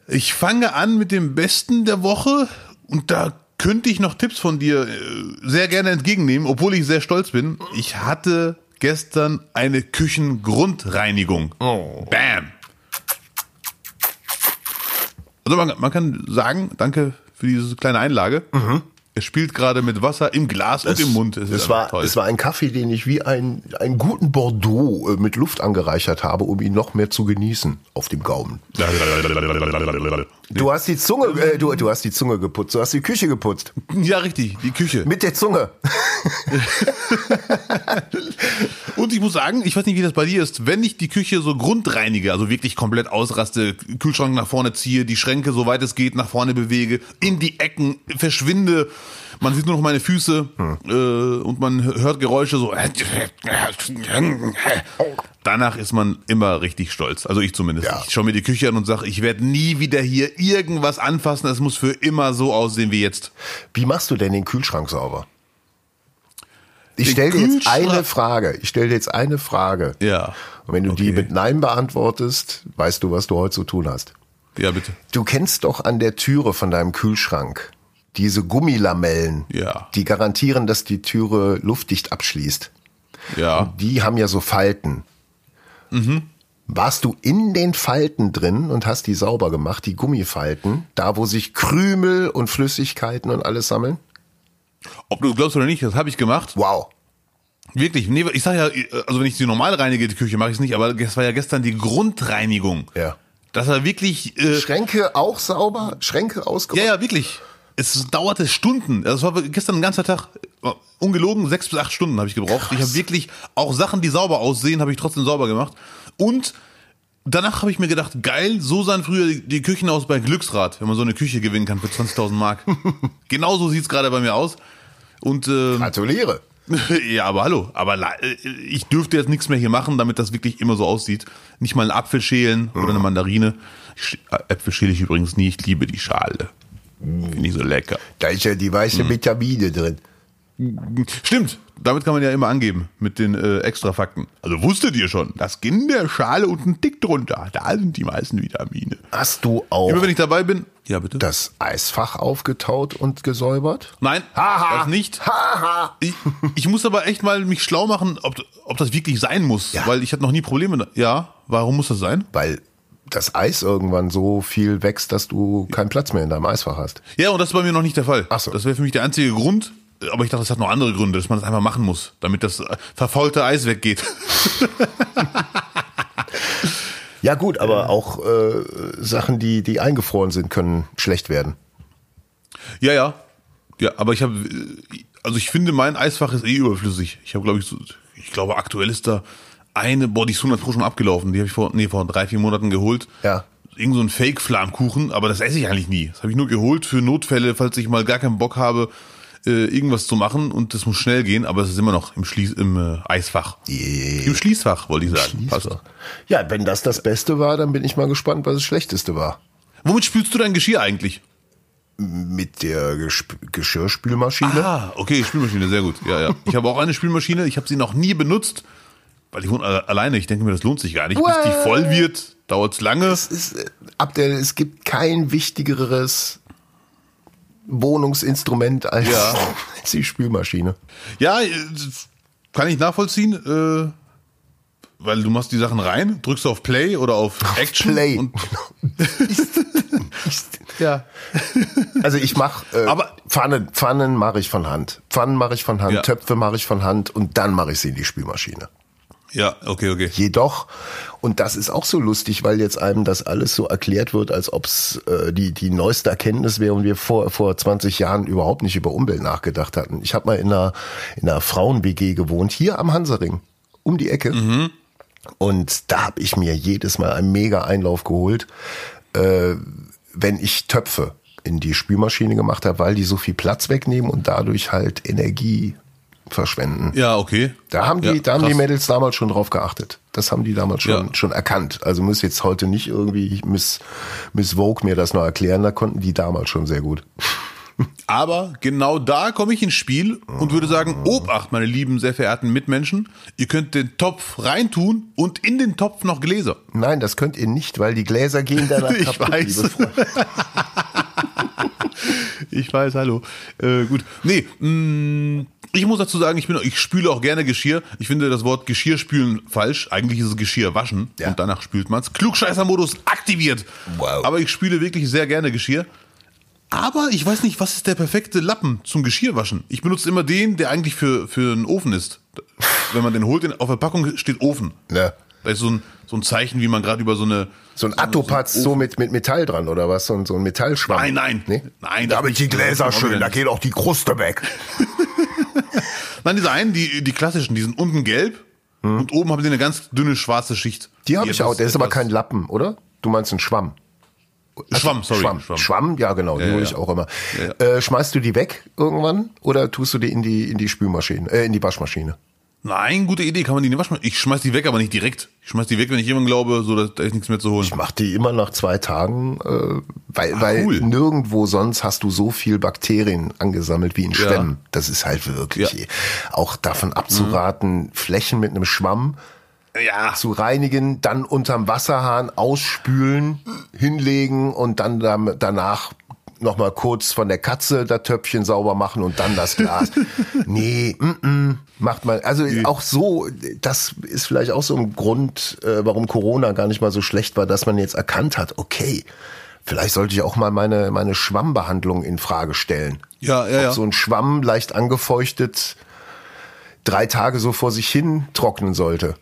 Ich fange an mit dem Besten der Woche und da könnte ich noch Tipps von dir äh, sehr gerne entgegennehmen, obwohl ich sehr stolz bin. Ich hatte gestern eine Küchengrundreinigung. Bam. Also man, man kann sagen, danke für diese kleine Einlage. Es spielt gerade mit Wasser im Glas und im Mund. Es, Es war, toll. es war ein Kaffee, den ich wie ein, einen guten Bordeaux äh, mit Luft angereichert habe, um ihn noch mehr zu genießen auf dem Gaumen. Du hast die Zunge, äh, du, du hast die Zunge geputzt, du hast die Küche geputzt. Ja, richtig, die Küche. Mit der Zunge. Und ich muss sagen, ich weiß nicht, wie das bei dir ist, wenn ich die Küche so grundreinige, also wirklich komplett ausraste, Kühlschrank nach vorne ziehe, die Schränke, soweit es geht, nach vorne bewege, in die Ecken verschwinde, man sieht nur noch meine Füße äh, und man hört Geräusche so. Danach ist man immer richtig stolz. Also ich zumindest. Ja. Ich schaue mir die Küche an und sage, ich werde nie wieder hier irgendwas anfassen. Es muss für immer so aussehen wie jetzt. Wie machst du denn den Kühlschrank sauber? Ich stelle dir jetzt eine Frage. Ich stelle dir jetzt eine Frage. Ja. Und wenn du die Okay. mit Nein beantwortest, weißt du, was du heute zu tun hast. Ja, bitte. Du kennst doch an der Türe von deinem Kühlschrank diese Gummilamellen, Ja. die garantieren, dass die Türe luftdicht abschließt. Ja. Die haben ja so Falten. Mhm. Warst du in den Falten drin und hast die sauber gemacht, die Gummifalten, da wo sich Krümel und Flüssigkeiten und alles sammeln? Ob du glaubst oder nicht, das habe ich gemacht. Wow. Wirklich, nee, ich sag ja, also wenn ich sie normal reinige, die Küche, mache ich es nicht, aber das war ja gestern die Grundreinigung. Ja. Das war wirklich, äh, Schränke auch sauber, Schränke ja, ausgeräumt. ja, wirklich. Es dauerte Stunden. Das war gestern ein ganzer Tag, äh, ungelogen, sechs bis acht Stunden habe ich gebraucht. Ich habe wirklich auch Sachen, die sauber aussehen, habe ich trotzdem sauber gemacht. Und danach habe ich mir gedacht, geil, so sahen früher die, Küchen aus bei Glücksrad, wenn man so eine Küche gewinnen kann für 20.000 Mark. Genauso sieht's gerade bei mir aus. Und äh, Gratuliere. ja, aber hallo. Aber äh, ich dürfte jetzt nichts mehr hier machen, damit das wirklich immer so aussieht. Nicht mal einen Apfel schälen oder eine Mandarine. Ich, sch- äh, Äpfel schäle ich übrigens nie. Ich liebe die Schale. Finde ich so lecker. Da ist ja die weiße Mhm. Vitamine drin. Stimmt. Damit kann man ja immer angeben mit den äh, Extrafakten. Also wusstet ihr schon, das in der Schale unten dick drunter, da sind die meisten Vitamine. Hast du auch Immer wenn ich dabei bin. Ja, bitte. das Eisfach aufgetaut und gesäubert? Nein, Haha. das nicht. Haha. Ich, ich muss aber echt mal mich schlau machen, ob, ob das wirklich sein muss, Ja. weil ich hatte noch nie Probleme. Ja, warum muss das sein? Weil das Eis irgendwann so viel wächst, dass du keinen Platz mehr in deinem Eisfach hast. Ja, und das ist bei mir noch nicht der Fall. Ach so. Das wäre für mich der einzige Grund, aber ich dachte, das hat noch andere Gründe, dass man das einfach machen muss, damit das äh, verfaulte Eis weggeht. Ja gut, aber auch äh, Sachen, die, die eingefroren sind, können schlecht werden. ja, ja. Ja, aber ich habe, also ich finde, mein Eisfach ist eh überflüssig. Ich habe, glaube ich, so, ich glaube, aktuell ist da eine, boah, die ist 100 Pro schon abgelaufen. Die habe ich vor, nee, vor drei, vier Monaten geholt. Ja. Irgend so ein Fake-Flammkuchen, aber das esse ich eigentlich nie. Das habe ich nur geholt für Notfälle, falls ich mal gar keinen Bock habe, äh, irgendwas zu machen und das muss schnell gehen, aber es ist immer noch im, Schließ, im äh, Eisfach. Im Schließfach, wollte ich sagen. Passt. Ja, wenn das das Beste war, dann bin ich mal gespannt, was das Schlechteste war. Womit spülst du dein Geschirr eigentlich? Mit der Gesp Geschirrspülmaschine? Ah, okay, Spülmaschine, sehr gut. Ja, ja. Ich habe auch eine Spülmaschine, ich habe sie noch nie benutzt, weil ich wohne alle- alleine. Ich denke mir, das lohnt sich gar nicht. Bis die voll wird, dauert's lange. Es ist, äh, Abdel, es gibt kein wichtigeres Wohnungsinstrument als, Ja. als die Spülmaschine. Ja, äh, kann ich nachvollziehen, äh, weil du machst die Sachen rein, drückst auf Play oder auf Action. Play. Und, ja. Also ich mache äh, Aber- Pfannen, Pfannen mache ich von Hand. Pfannen mache ich von Hand, Ja. Töpfe mache ich von Hand und dann mache ich sie in die Spülmaschine. Ja, okay, okay. Jedoch, und das ist auch so lustig, weil jetzt einem das alles so erklärt wird, als ob es äh, die, die neueste Erkenntnis wäre und wir vor, vor 20 Jahren überhaupt nicht über Umwelt nachgedacht hatten. Ich habe mal in einer, in einer Frauen-WG gewohnt, hier am Hansaring, um die Ecke. Und da habe ich mir jedes Mal einen mega Einlauf geholt, äh, wenn ich Töpfe in die Spülmaschine gemacht habe, weil die so viel Platz wegnehmen und dadurch halt Energie verschwenden. Ja, okay. Da haben die, Ja, da haben die. Mädels damals schon drauf geachtet. Das haben die damals schon, Ja. schon erkannt. Also muss jetzt heute nicht irgendwie Miss, Miss Vogue mir das noch erklären. Da konnten die damals schon sehr gut. Aber genau da komme ich ins Spiel und würde sagen, Obacht, meine lieben, sehr verehrten Mitmenschen, ihr könnt den Topf reintun und in den Topf noch Gläser. Nein, das könnt ihr nicht, weil die Gläser gehen danach Ich kaputt, weiß. Ich weiß, hallo. Äh, gut. Nee, mh, ich muss dazu sagen, ich bin, ich spüle auch gerne Geschirr. Ich finde das Wort Geschirrspülen falsch. Eigentlich ist es Geschirr waschen Ja. und danach spült man's. Klugscheißer-Modus aktiviert. Wow. Aber ich spüle wirklich sehr gerne Geschirr. Aber ich weiß nicht, was ist der perfekte Lappen zum Geschirrwaschen? Ich benutze immer den, der eigentlich für, für einen Ofen ist. Wenn man den holt, auf der Packung steht Ofen. Ja. Da ist so ein, so ein Zeichen, wie man gerade über so eine. So ein Attopatz so mit, mit Metall dran oder was? So ein, so ein Metallschwamm. Nein, nein. Nee? Nein, Da das- die Gläser schön, da geht auch die Kruste weg. Nein, diese einen, die, die klassischen, die sind unten gelb und oben haben sie eine ganz dünne schwarze Schicht. Hm. Die habe ich auch. Der ist aber kein Lappen, oder? Du meinst einen Schwamm. Schwamm, sorry. Schwamm. Schwamm. ja genau, die Ja, hole ja. ich auch immer. Ja, Äh, schmeißt du die weg irgendwann oder tust du die in die in die Spülmaschine, äh, in die Waschmaschine? Nein, gute Idee, kann man die in die Waschmaschine. Ich schmeiß die weg, aber nicht direkt. Ich schmeiß die weg, wenn ich jemandem glaube, so, da, ist nichts mehr zu holen. Ich mach die immer nach zwei Tagen, äh, weil, weil cool. nirgendwo sonst hast du so viel Bakterien angesammelt wie in Ja. Schwämmen. Das ist halt wirklich Ja. auch davon abzuraten, Flächen mit einem Schwamm Ja. zu reinigen, dann unterm Wasserhahn ausspülen, hinlegen und dann danach noch mal kurz von der Katze das Töpfchen sauber machen und dann das Glas. nee, mm, mm, macht man. Also auch so, das ist vielleicht auch so ein Grund, äh, warum Corona gar nicht mal so schlecht war, dass man jetzt erkannt hat, okay, vielleicht sollte ich auch mal meine meine Schwammbehandlung in Frage stellen. Ja, ja, Ob ja. so ein Schwamm leicht angefeuchtet drei Tage so vor sich hin trocknen sollte.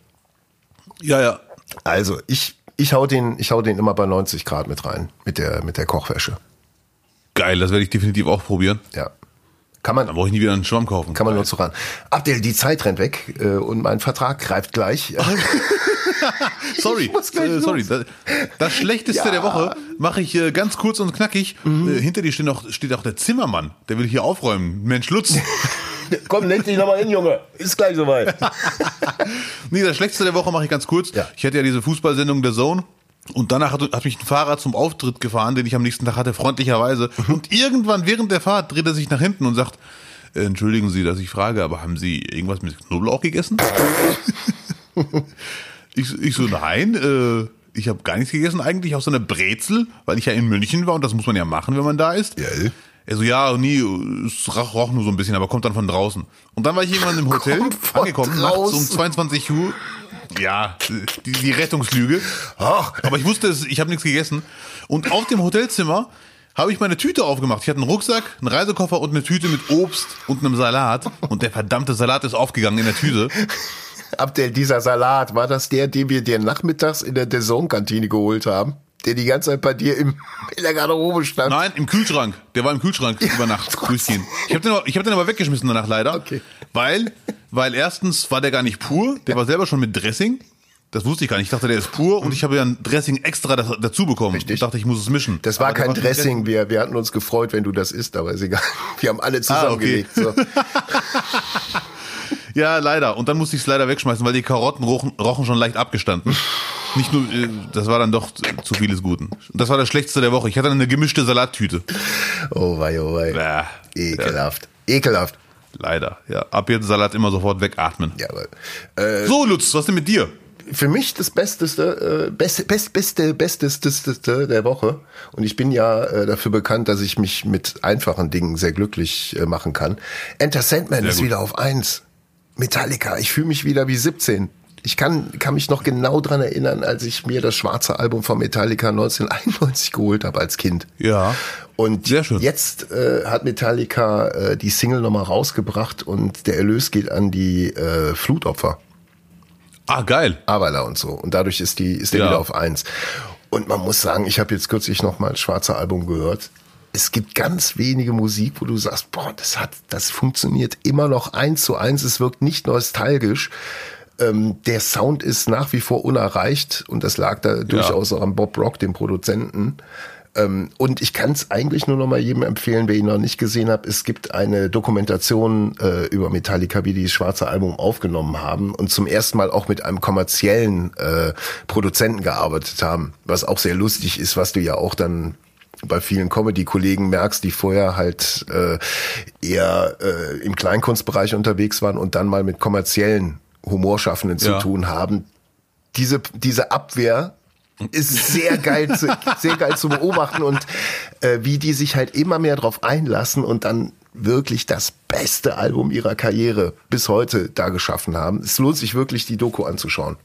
Ja, ja. Also ich, ich hau den, ich hau den immer bei 90 Grad mit rein, mit der, mit der Kochwäsche. Geil, das werde ich definitiv auch probieren. Ja. Kann man, Dann brauche ich nie wieder einen Schwamm kaufen. kann man nur zu ran. Abdel, die Zeit rennt weg äh, und mein Vertrag greift gleich. Sorry, Ich muss gleich äh, sorry. Das, das Schlechteste Ja. der Woche mache ich äh, ganz kurz und knackig. Äh, hinter dir steht auch, steht auch der Zimmermann. Der will hier aufräumen. Mensch Lutz. Komm, leg dich nochmal hin, Junge. Ist gleich soweit. Nee, das Schlechteste der Woche mache ich ganz kurz. Ja. Ich hatte ja diese Fußballsendung der Zone. Und danach hat, hat mich ein Fahrer zum Auftritt gefahren, den ich am nächsten Tag hatte, freundlicherweise. Und irgendwann während der Fahrt dreht er sich nach hinten und sagt, äh, entschuldigen Sie, dass ich frage, aber haben Sie irgendwas mit Knoblauch gegessen? ich, ich so, nein, äh, ich habe gar nichts gegessen eigentlich, auch so eine Brezel, weil ich ja in München war und das muss man ja machen, wenn man da ist. Ja. Er so, ja, nie, es roch nur so ein bisschen, aber kommt dann von draußen. Und dann war ich irgendwann im Hotel angekommen, nachts um draußen. 22 Uhr. Ja, die, die Rettungslüge. Ach. Aber ich wusste es, ich habe nichts gegessen. Und auf dem Hotelzimmer habe ich meine Tüte aufgemacht. Ich hatte einen Rucksack, einen Reisekoffer und eine Tüte mit Obst und einem Salat. Und der verdammte Salat ist aufgegangen in der Tüte. Abdel, dieser Salat, war das der, den wir dir nachmittags in der Dessert-Kantine geholt haben? Der die ganze Zeit bei dir im, in der Garderobe stand? Nein, im Kühlschrank. Der war im Kühlschrank über Nacht durchgehend. Ich habe den, ich hab den aber weggeschmissen danach leider. Okay. Weil, weil erstens war der gar nicht pur, der war selber schon mit Dressing. Das wusste ich gar nicht. Ich dachte, der ist pur und ich habe ja ein Dressing extra das, dazu bekommen. Richtig. Ich dachte, ich muss es mischen. Das war Aber kein Dressing. Wir, wir hatten uns gefreut, wenn du das isst, aber ist egal. Wir haben alle zusammengelegt. so. Ja, leider. Und dann musste ich es leider wegschmeißen, weil die Karotten rochen, rochen schon leicht abgestanden. Nicht nur, äh, das war dann doch zu vieles Guten. Und das war das Schlechteste der Woche. Ich hatte eine gemischte Salattüte. Oh wei, oh wei. Ja, Ekelhaft. Ekelhaft. Leider. Ja, ab jetzt Salat immer sofort wegatmen. Ja, aber, äh, So, Lutz, was denn mit dir? für mich das Besteste, äh, beste, best, beste, bestesteste der Woche. Und ich bin ja äh, dafür bekannt, dass ich mich mit einfachen Dingen sehr glücklich äh, machen kann. Enter Sandman Sehr ist gut. wieder auf eins. Metallica, ich fühle mich wieder wie 17. Ich kann, kann mich noch genau dran erinnern, als ich mir das schwarze Album von Metallica 1991 geholt habe als Kind. Ja. Und jetzt äh, hat Metallica äh, die Single nochmal rausgebracht und der Erlös geht an die äh, Flutopfer. Ah, geil. Avala und so. Und dadurch ist die ist der Ja. wieder auf eins. Und man muss sagen, ich habe jetzt kürzlich noch mal das schwarze Album gehört. Es gibt ganz wenige Musik, wo du sagst, boah, das hat, das funktioniert immer noch eins zu eins. Es wirkt nicht nostalgisch. Ähm, der Sound ist nach wie vor unerreicht und das lag da durchaus auch an Bob Rock, dem Produzenten. Ähm, und ich kann es eigentlich nur noch mal jedem empfehlen, wer ihn noch nicht gesehen hat. Es gibt eine Dokumentation äh, über Metallica, wie die das schwarze Album aufgenommen haben und zum ersten Mal auch mit einem kommerziellen äh, Produzenten gearbeitet haben, was auch sehr lustig ist, was du ja auch dann bei vielen Comedy-Kollegen merkst, die vorher halt äh, eher äh, im Kleinkunstbereich unterwegs waren und dann mal mit kommerziellen Humorschaffenden zu Ja. tun haben. Diese, diese Abwehr ist sehr geil, zu, sehr geil zu beobachten und äh, wie die sich halt immer mehr drauf einlassen und dann wirklich das beste Album ihrer Karriere bis heute da geschaffen haben. Es lohnt sich wirklich, die Doku anzuschauen.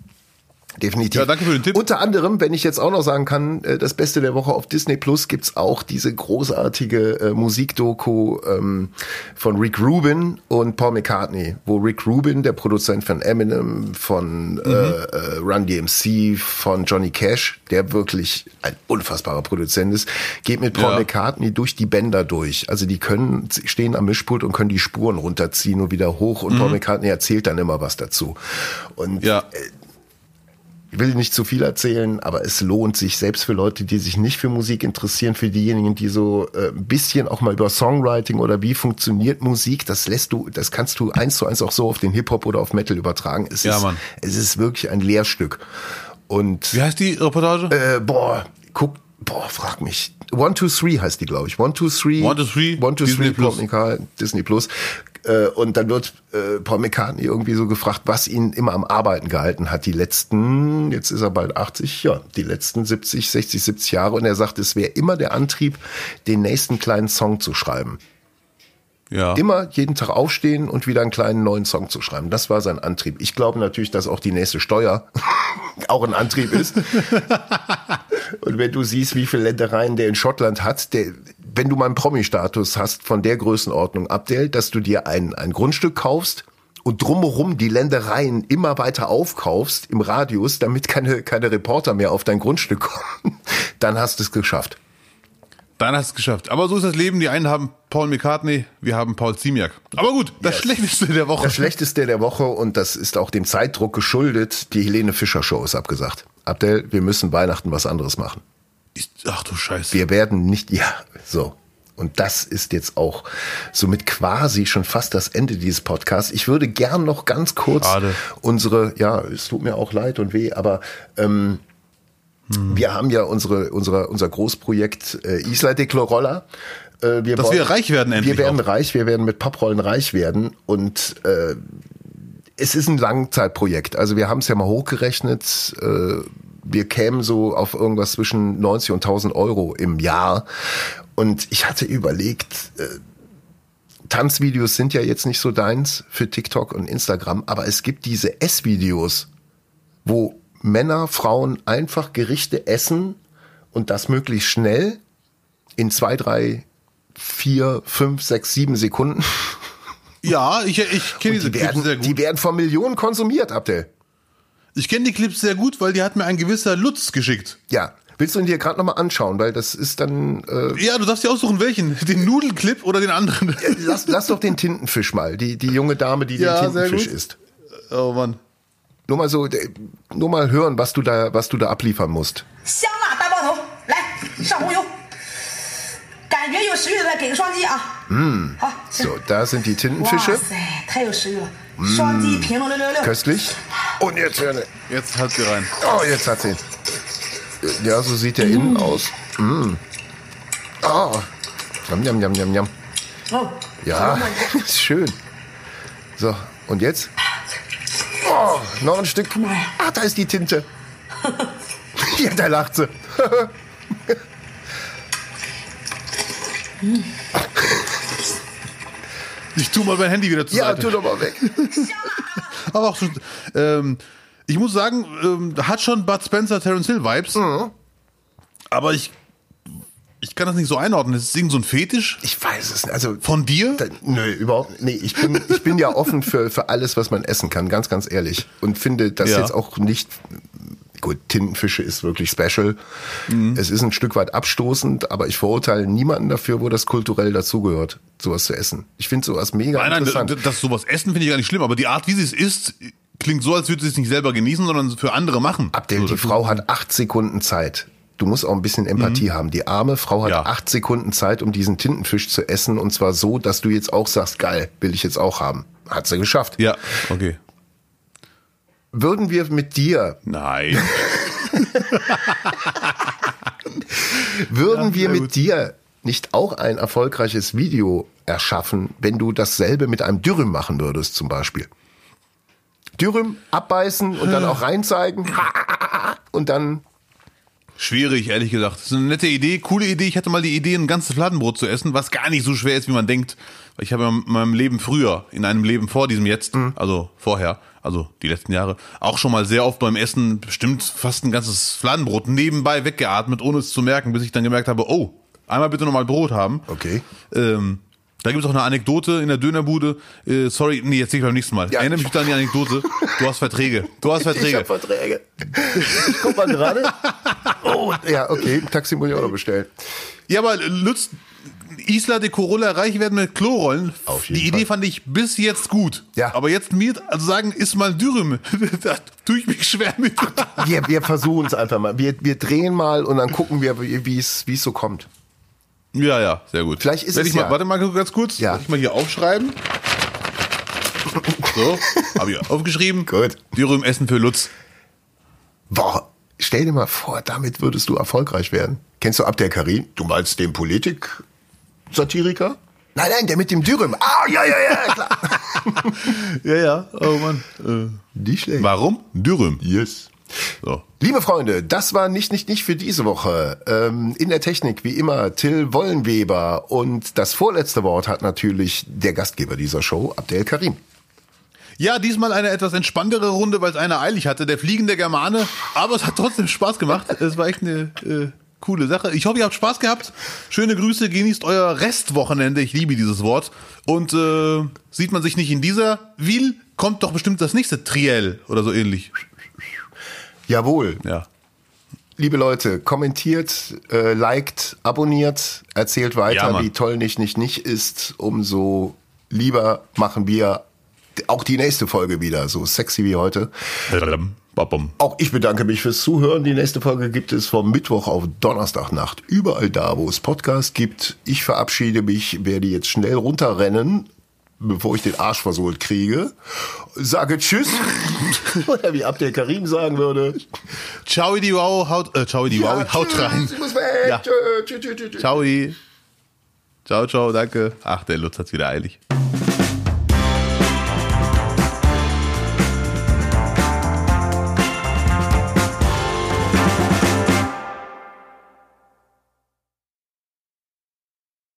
Definitiv. Ja, danke für den Tipp. Unter anderem, wenn ich jetzt auch noch sagen kann, äh, das Beste der Woche auf Disney Plus gibt's auch diese großartige äh, Musikdoku ähm, von Rick Rubin und Paul McCartney, wo Rick Rubin, der Produzent von Eminem, von äh, äh, Run DMC, von Johnny Cash, der wirklich ein unfassbarer Produzent ist, geht mit Paul Ja. McCartney durch die Bänder durch. Also die können stehen am Mischpult und können die Spuren runterziehen und wieder hoch und Paul McCartney erzählt dann immer was dazu. Und Ja. Ich will nicht zu viel erzählen, aber es lohnt sich, selbst für Leute, die sich nicht für Musik interessieren, für diejenigen, die so äh, ein bisschen auch mal über Songwriting oder wie funktioniert Musik, das lässt du, das kannst du eins zu eins auch so auf den Hip-Hop oder auf Metal übertragen. Es, Ja, ist, Mann. es ist wirklich ein Lehrstück. Und Wie heißt die Reportage? äh, boah, guck, boah, frag mich. One, two, three heißt die, glaube ich. One, two, three. One, two, three, One, two, Disney three, Plus. Disney Plus. Äh, und dann wird äh, Paul McCartney irgendwie so gefragt, was ihn immer am Arbeiten gehalten hat. Die letzten, jetzt ist er bald 80, ja, die letzten 70, 60, 70 Jahre. Und er sagt, es wäre immer der Antrieb, den nächsten kleinen Song zu schreiben. ja. Immer jeden Tag aufstehen und wieder einen kleinen neuen Song zu schreiben. Das war sein Antrieb. Ich glaube natürlich, dass auch die nächste Steuer auch ein Antrieb ist. und wenn du siehst, wie viele Ländereien der in Schottland hat, der, wenn du mal einen Promi-Status hast von der Größenordnung, Abdel, dass du dir ein, ein Grundstück kaufst und drumherum die Ländereien immer weiter aufkaufst im Radius, damit keine, keine Reporter mehr auf dein Grundstück kommen, dann hast du es geschafft. Dann hast du es geschafft. Aber so ist das Leben. Die einen haben Paul McCartney, wir haben Paul Ziemiak. Aber gut, das Yes. Schlechteste der Woche. Das Schlechteste der Woche und das ist auch dem Zeitdruck geschuldet. Die Helene Fischer Show ist abgesagt. Abdel, wir müssen Weihnachten was anderes machen. Ist- Ach du Scheiße. Wir werden nicht, ja, so. Und das ist jetzt auch somit quasi schon fast das Ende dieses Podcasts. Ich würde gern noch ganz kurz Schade. unsere, ja, es tut mir auch leid und weh, aber ähm, wir haben ja unsere, unsere, unser Großprojekt äh, Isla de Clorolla. Äh, wir Dass wollen- wir reich werden endlich Wir werden auch. reich, wir werden mit Papprollen reich werden und äh, es ist ein Langzeitprojekt. Also wir haben es ja mal hochgerechnet. Äh, wir kämen so auf irgendwas zwischen 90 und 1000 Euro im Jahr. Und ich hatte überlegt, äh, Tanzvideos sind ja jetzt nicht so deins für TikTok und Instagram, aber es gibt diese Essvideos, wo Männer, Frauen einfach Gerichte essen und das möglichst schnell in zwei, drei, vier, fünf, sechs, sieben Sekunden. Ja, ich, ich kenne diese Die werden, sehr die gut. werden von Millionen konsumiert, Abdel. Ich kenne die Clips sehr gut, weil die hat mir ein gewisser Lutz geschickt. Ja. Willst du ihn dir gerade nochmal anschauen, weil das ist dann. Äh, Ja, du darfst dir aussuchen, welchen. Den Nudelclip oder den anderen. lass, lass doch den Tintenfisch mal, die, die junge Dame, die Ja, den sehr Tintenfisch gut. isst. Oh Mann. Nur mal so, äh, nur mal hören, was du da, was du da abliefern musst. 香辣大爆头，来上红油，感觉有食欲的再给个双击啊。嗯，好， So, da sind die 哇 Tintenfische. 塞，太有食欲了， Köstlich. Und jetzt hören wir. Jetzt hat sie rein. Oh, jetzt hat sie. Ja, so sieht der mm. innen aus. Mm. Oh. Jam, jam, jam, jam, jam. Oh. Ja, ist schön. So, und jetzt? Oh, noch ein Stück. Ah, da ist die Tinte. ja, da lacht sie. Ich tu mal mein Handy wieder zur Ja, Seite. tu doch mal weg. Aber auch schon, ähm, ich muss sagen, ähm, hat schon Bud Spencer, Terence Hill Vibes. Mhm. Aber ich, ich kann das nicht so einordnen. Ist es irgend so ein Fetisch Ich weiß es nicht. Also, von dir? da, nö, überhaupt nicht. Nee, ich bin, ich bin ja offen für, für alles, was man essen kann, ganz, ganz ehrlich. Und finde das Ja. jetzt auch nicht. Gut, Tintenfische ist wirklich special. Es ist ein Stück weit abstoßend, aber ich verurteile niemanden dafür, wo das kulturell dazugehört, sowas zu essen. Ich finde sowas mega Nein, nein, interessant. das, das sowas essen finde ich gar nicht schlimm. Aber die Art, wie sie es isst, klingt so, als würde sie es nicht selber genießen, sondern für andere machen. Abdel, so, die Frau hat acht Sekunden Zeit. Du musst auch ein bisschen Empathie haben. Die arme Frau hat Ja. acht Sekunden Zeit, um diesen Tintenfisch zu essen. Und zwar so, dass du jetzt auch sagst, geil, will ich jetzt auch haben. Hat sie geschafft. Ja, okay. Würden wir mit dir, Nein. würden Ja, wir mit gut. dir nicht auch ein erfolgreiches Video erschaffen, wenn du dasselbe mit einem Dürüm machen würdest, zum Beispiel? Dürüm abbeißen und dann auch reinzeigen und dann Schwierig, ehrlich gesagt. Das ist eine nette Idee, coole Idee. Ich hatte mal die Idee, ein ganzes Fladenbrot zu essen, was gar nicht so schwer ist, wie man denkt. Ich habe in meinem Leben früher, in einem Leben vor diesem jetzt, also vorher, also die letzten Jahre, auch schon mal sehr oft beim Essen bestimmt fast ein ganzes Fladenbrot nebenbei weggeatmet, ohne es zu merken, bis ich dann gemerkt habe, oh, einmal bitte nochmal Brot haben. Okay. Ähm, da gibt es auch eine Anekdote in der Dönerbude. Äh, sorry, nee, erzähl ich beim nächsten Mal. Ja. Erinnere mich bitte an die Anekdote. Du hast Verträge. Du hast Ich Verträge. hab Verträge. Ich guck mal gerade. Oh, ja, okay. Taxi muss ich auch noch bestellen. Ja, aber Lutz, Isla de Corolla reich werden mit Klorollen. Auf jeden Die Idee Fall. fand ich bis jetzt gut. Ja. Aber jetzt mir also sagen, ist mal Dürüm. da tue ich mich schwer mit. Wir, wir versuchen es einfach mal. Wir, wir drehen mal und dann gucken wir, wie es so kommt. ja, ja, sehr gut. Vielleicht ist Werd es ich mal, ja- Warte mal ganz kurz. Ja. Ich mal hier aufschreiben. So, habe ich aufgeschrieben. Gut. Dürüm essen für Lutz. Boah, stell dir mal vor, damit würdest du erfolgreich werden. Kennst du Abdel Karim? Du meinst den Politik-Satiriker? Nein, nein, der mit dem Dürüm. Ah, ja, ja, ja, klar. Ja, ja. Oh Mann. Äh, Nicht schlecht. warum? Dürüm. Yes. So. Liebe Freunde, das war nicht, nicht, nicht für diese Woche. Ähm, in der Technik, wie immer, Till Wollenweber. Und das vorletzte Wort hat natürlich der Gastgeber dieser Show, Abdel Karim. Ja, diesmal eine etwas entspanntere Runde, weil es einer eilig hatte, der fliegende Germane. Aber es hat trotzdem Spaß gemacht. Es war echt eine äh, coole Sache. Ich hoffe, ihr habt Spaß gehabt. Schöne Grüße, genießt euer Restwochenende. Ich liebe dieses Wort. Und äh, sieht man sich nicht in dieser Wil, kommt doch bestimmt das nächste Triell oder so ähnlich. Jawohl. Ja. Liebe Leute, kommentiert, äh, liked, abonniert, erzählt weiter, Ja, wie toll nicht, nicht, nicht ist. Umso lieber machen wir auch die nächste Folge wieder, so sexy wie heute. Auch ich bedanke mich fürs Zuhören. Die nächste Folge gibt es vom Mittwoch auf Donnerstagnacht. Überall da, wo es Podcast gibt. Ich verabschiede mich, werde jetzt schnell runterrennen, bevor ich den Arsch versohlt kriege. Sage Tschüss. Oder wie Abdel Karim sagen würde. Ciao, die Wow, haut, äh, ciao, die Wow, haut rein. Ich muss weg. Ja. Tschö, tschö, tschö, tschö. Ciao. Ciao, ciao, danke. Ach, der Lutz hat's wieder eilig.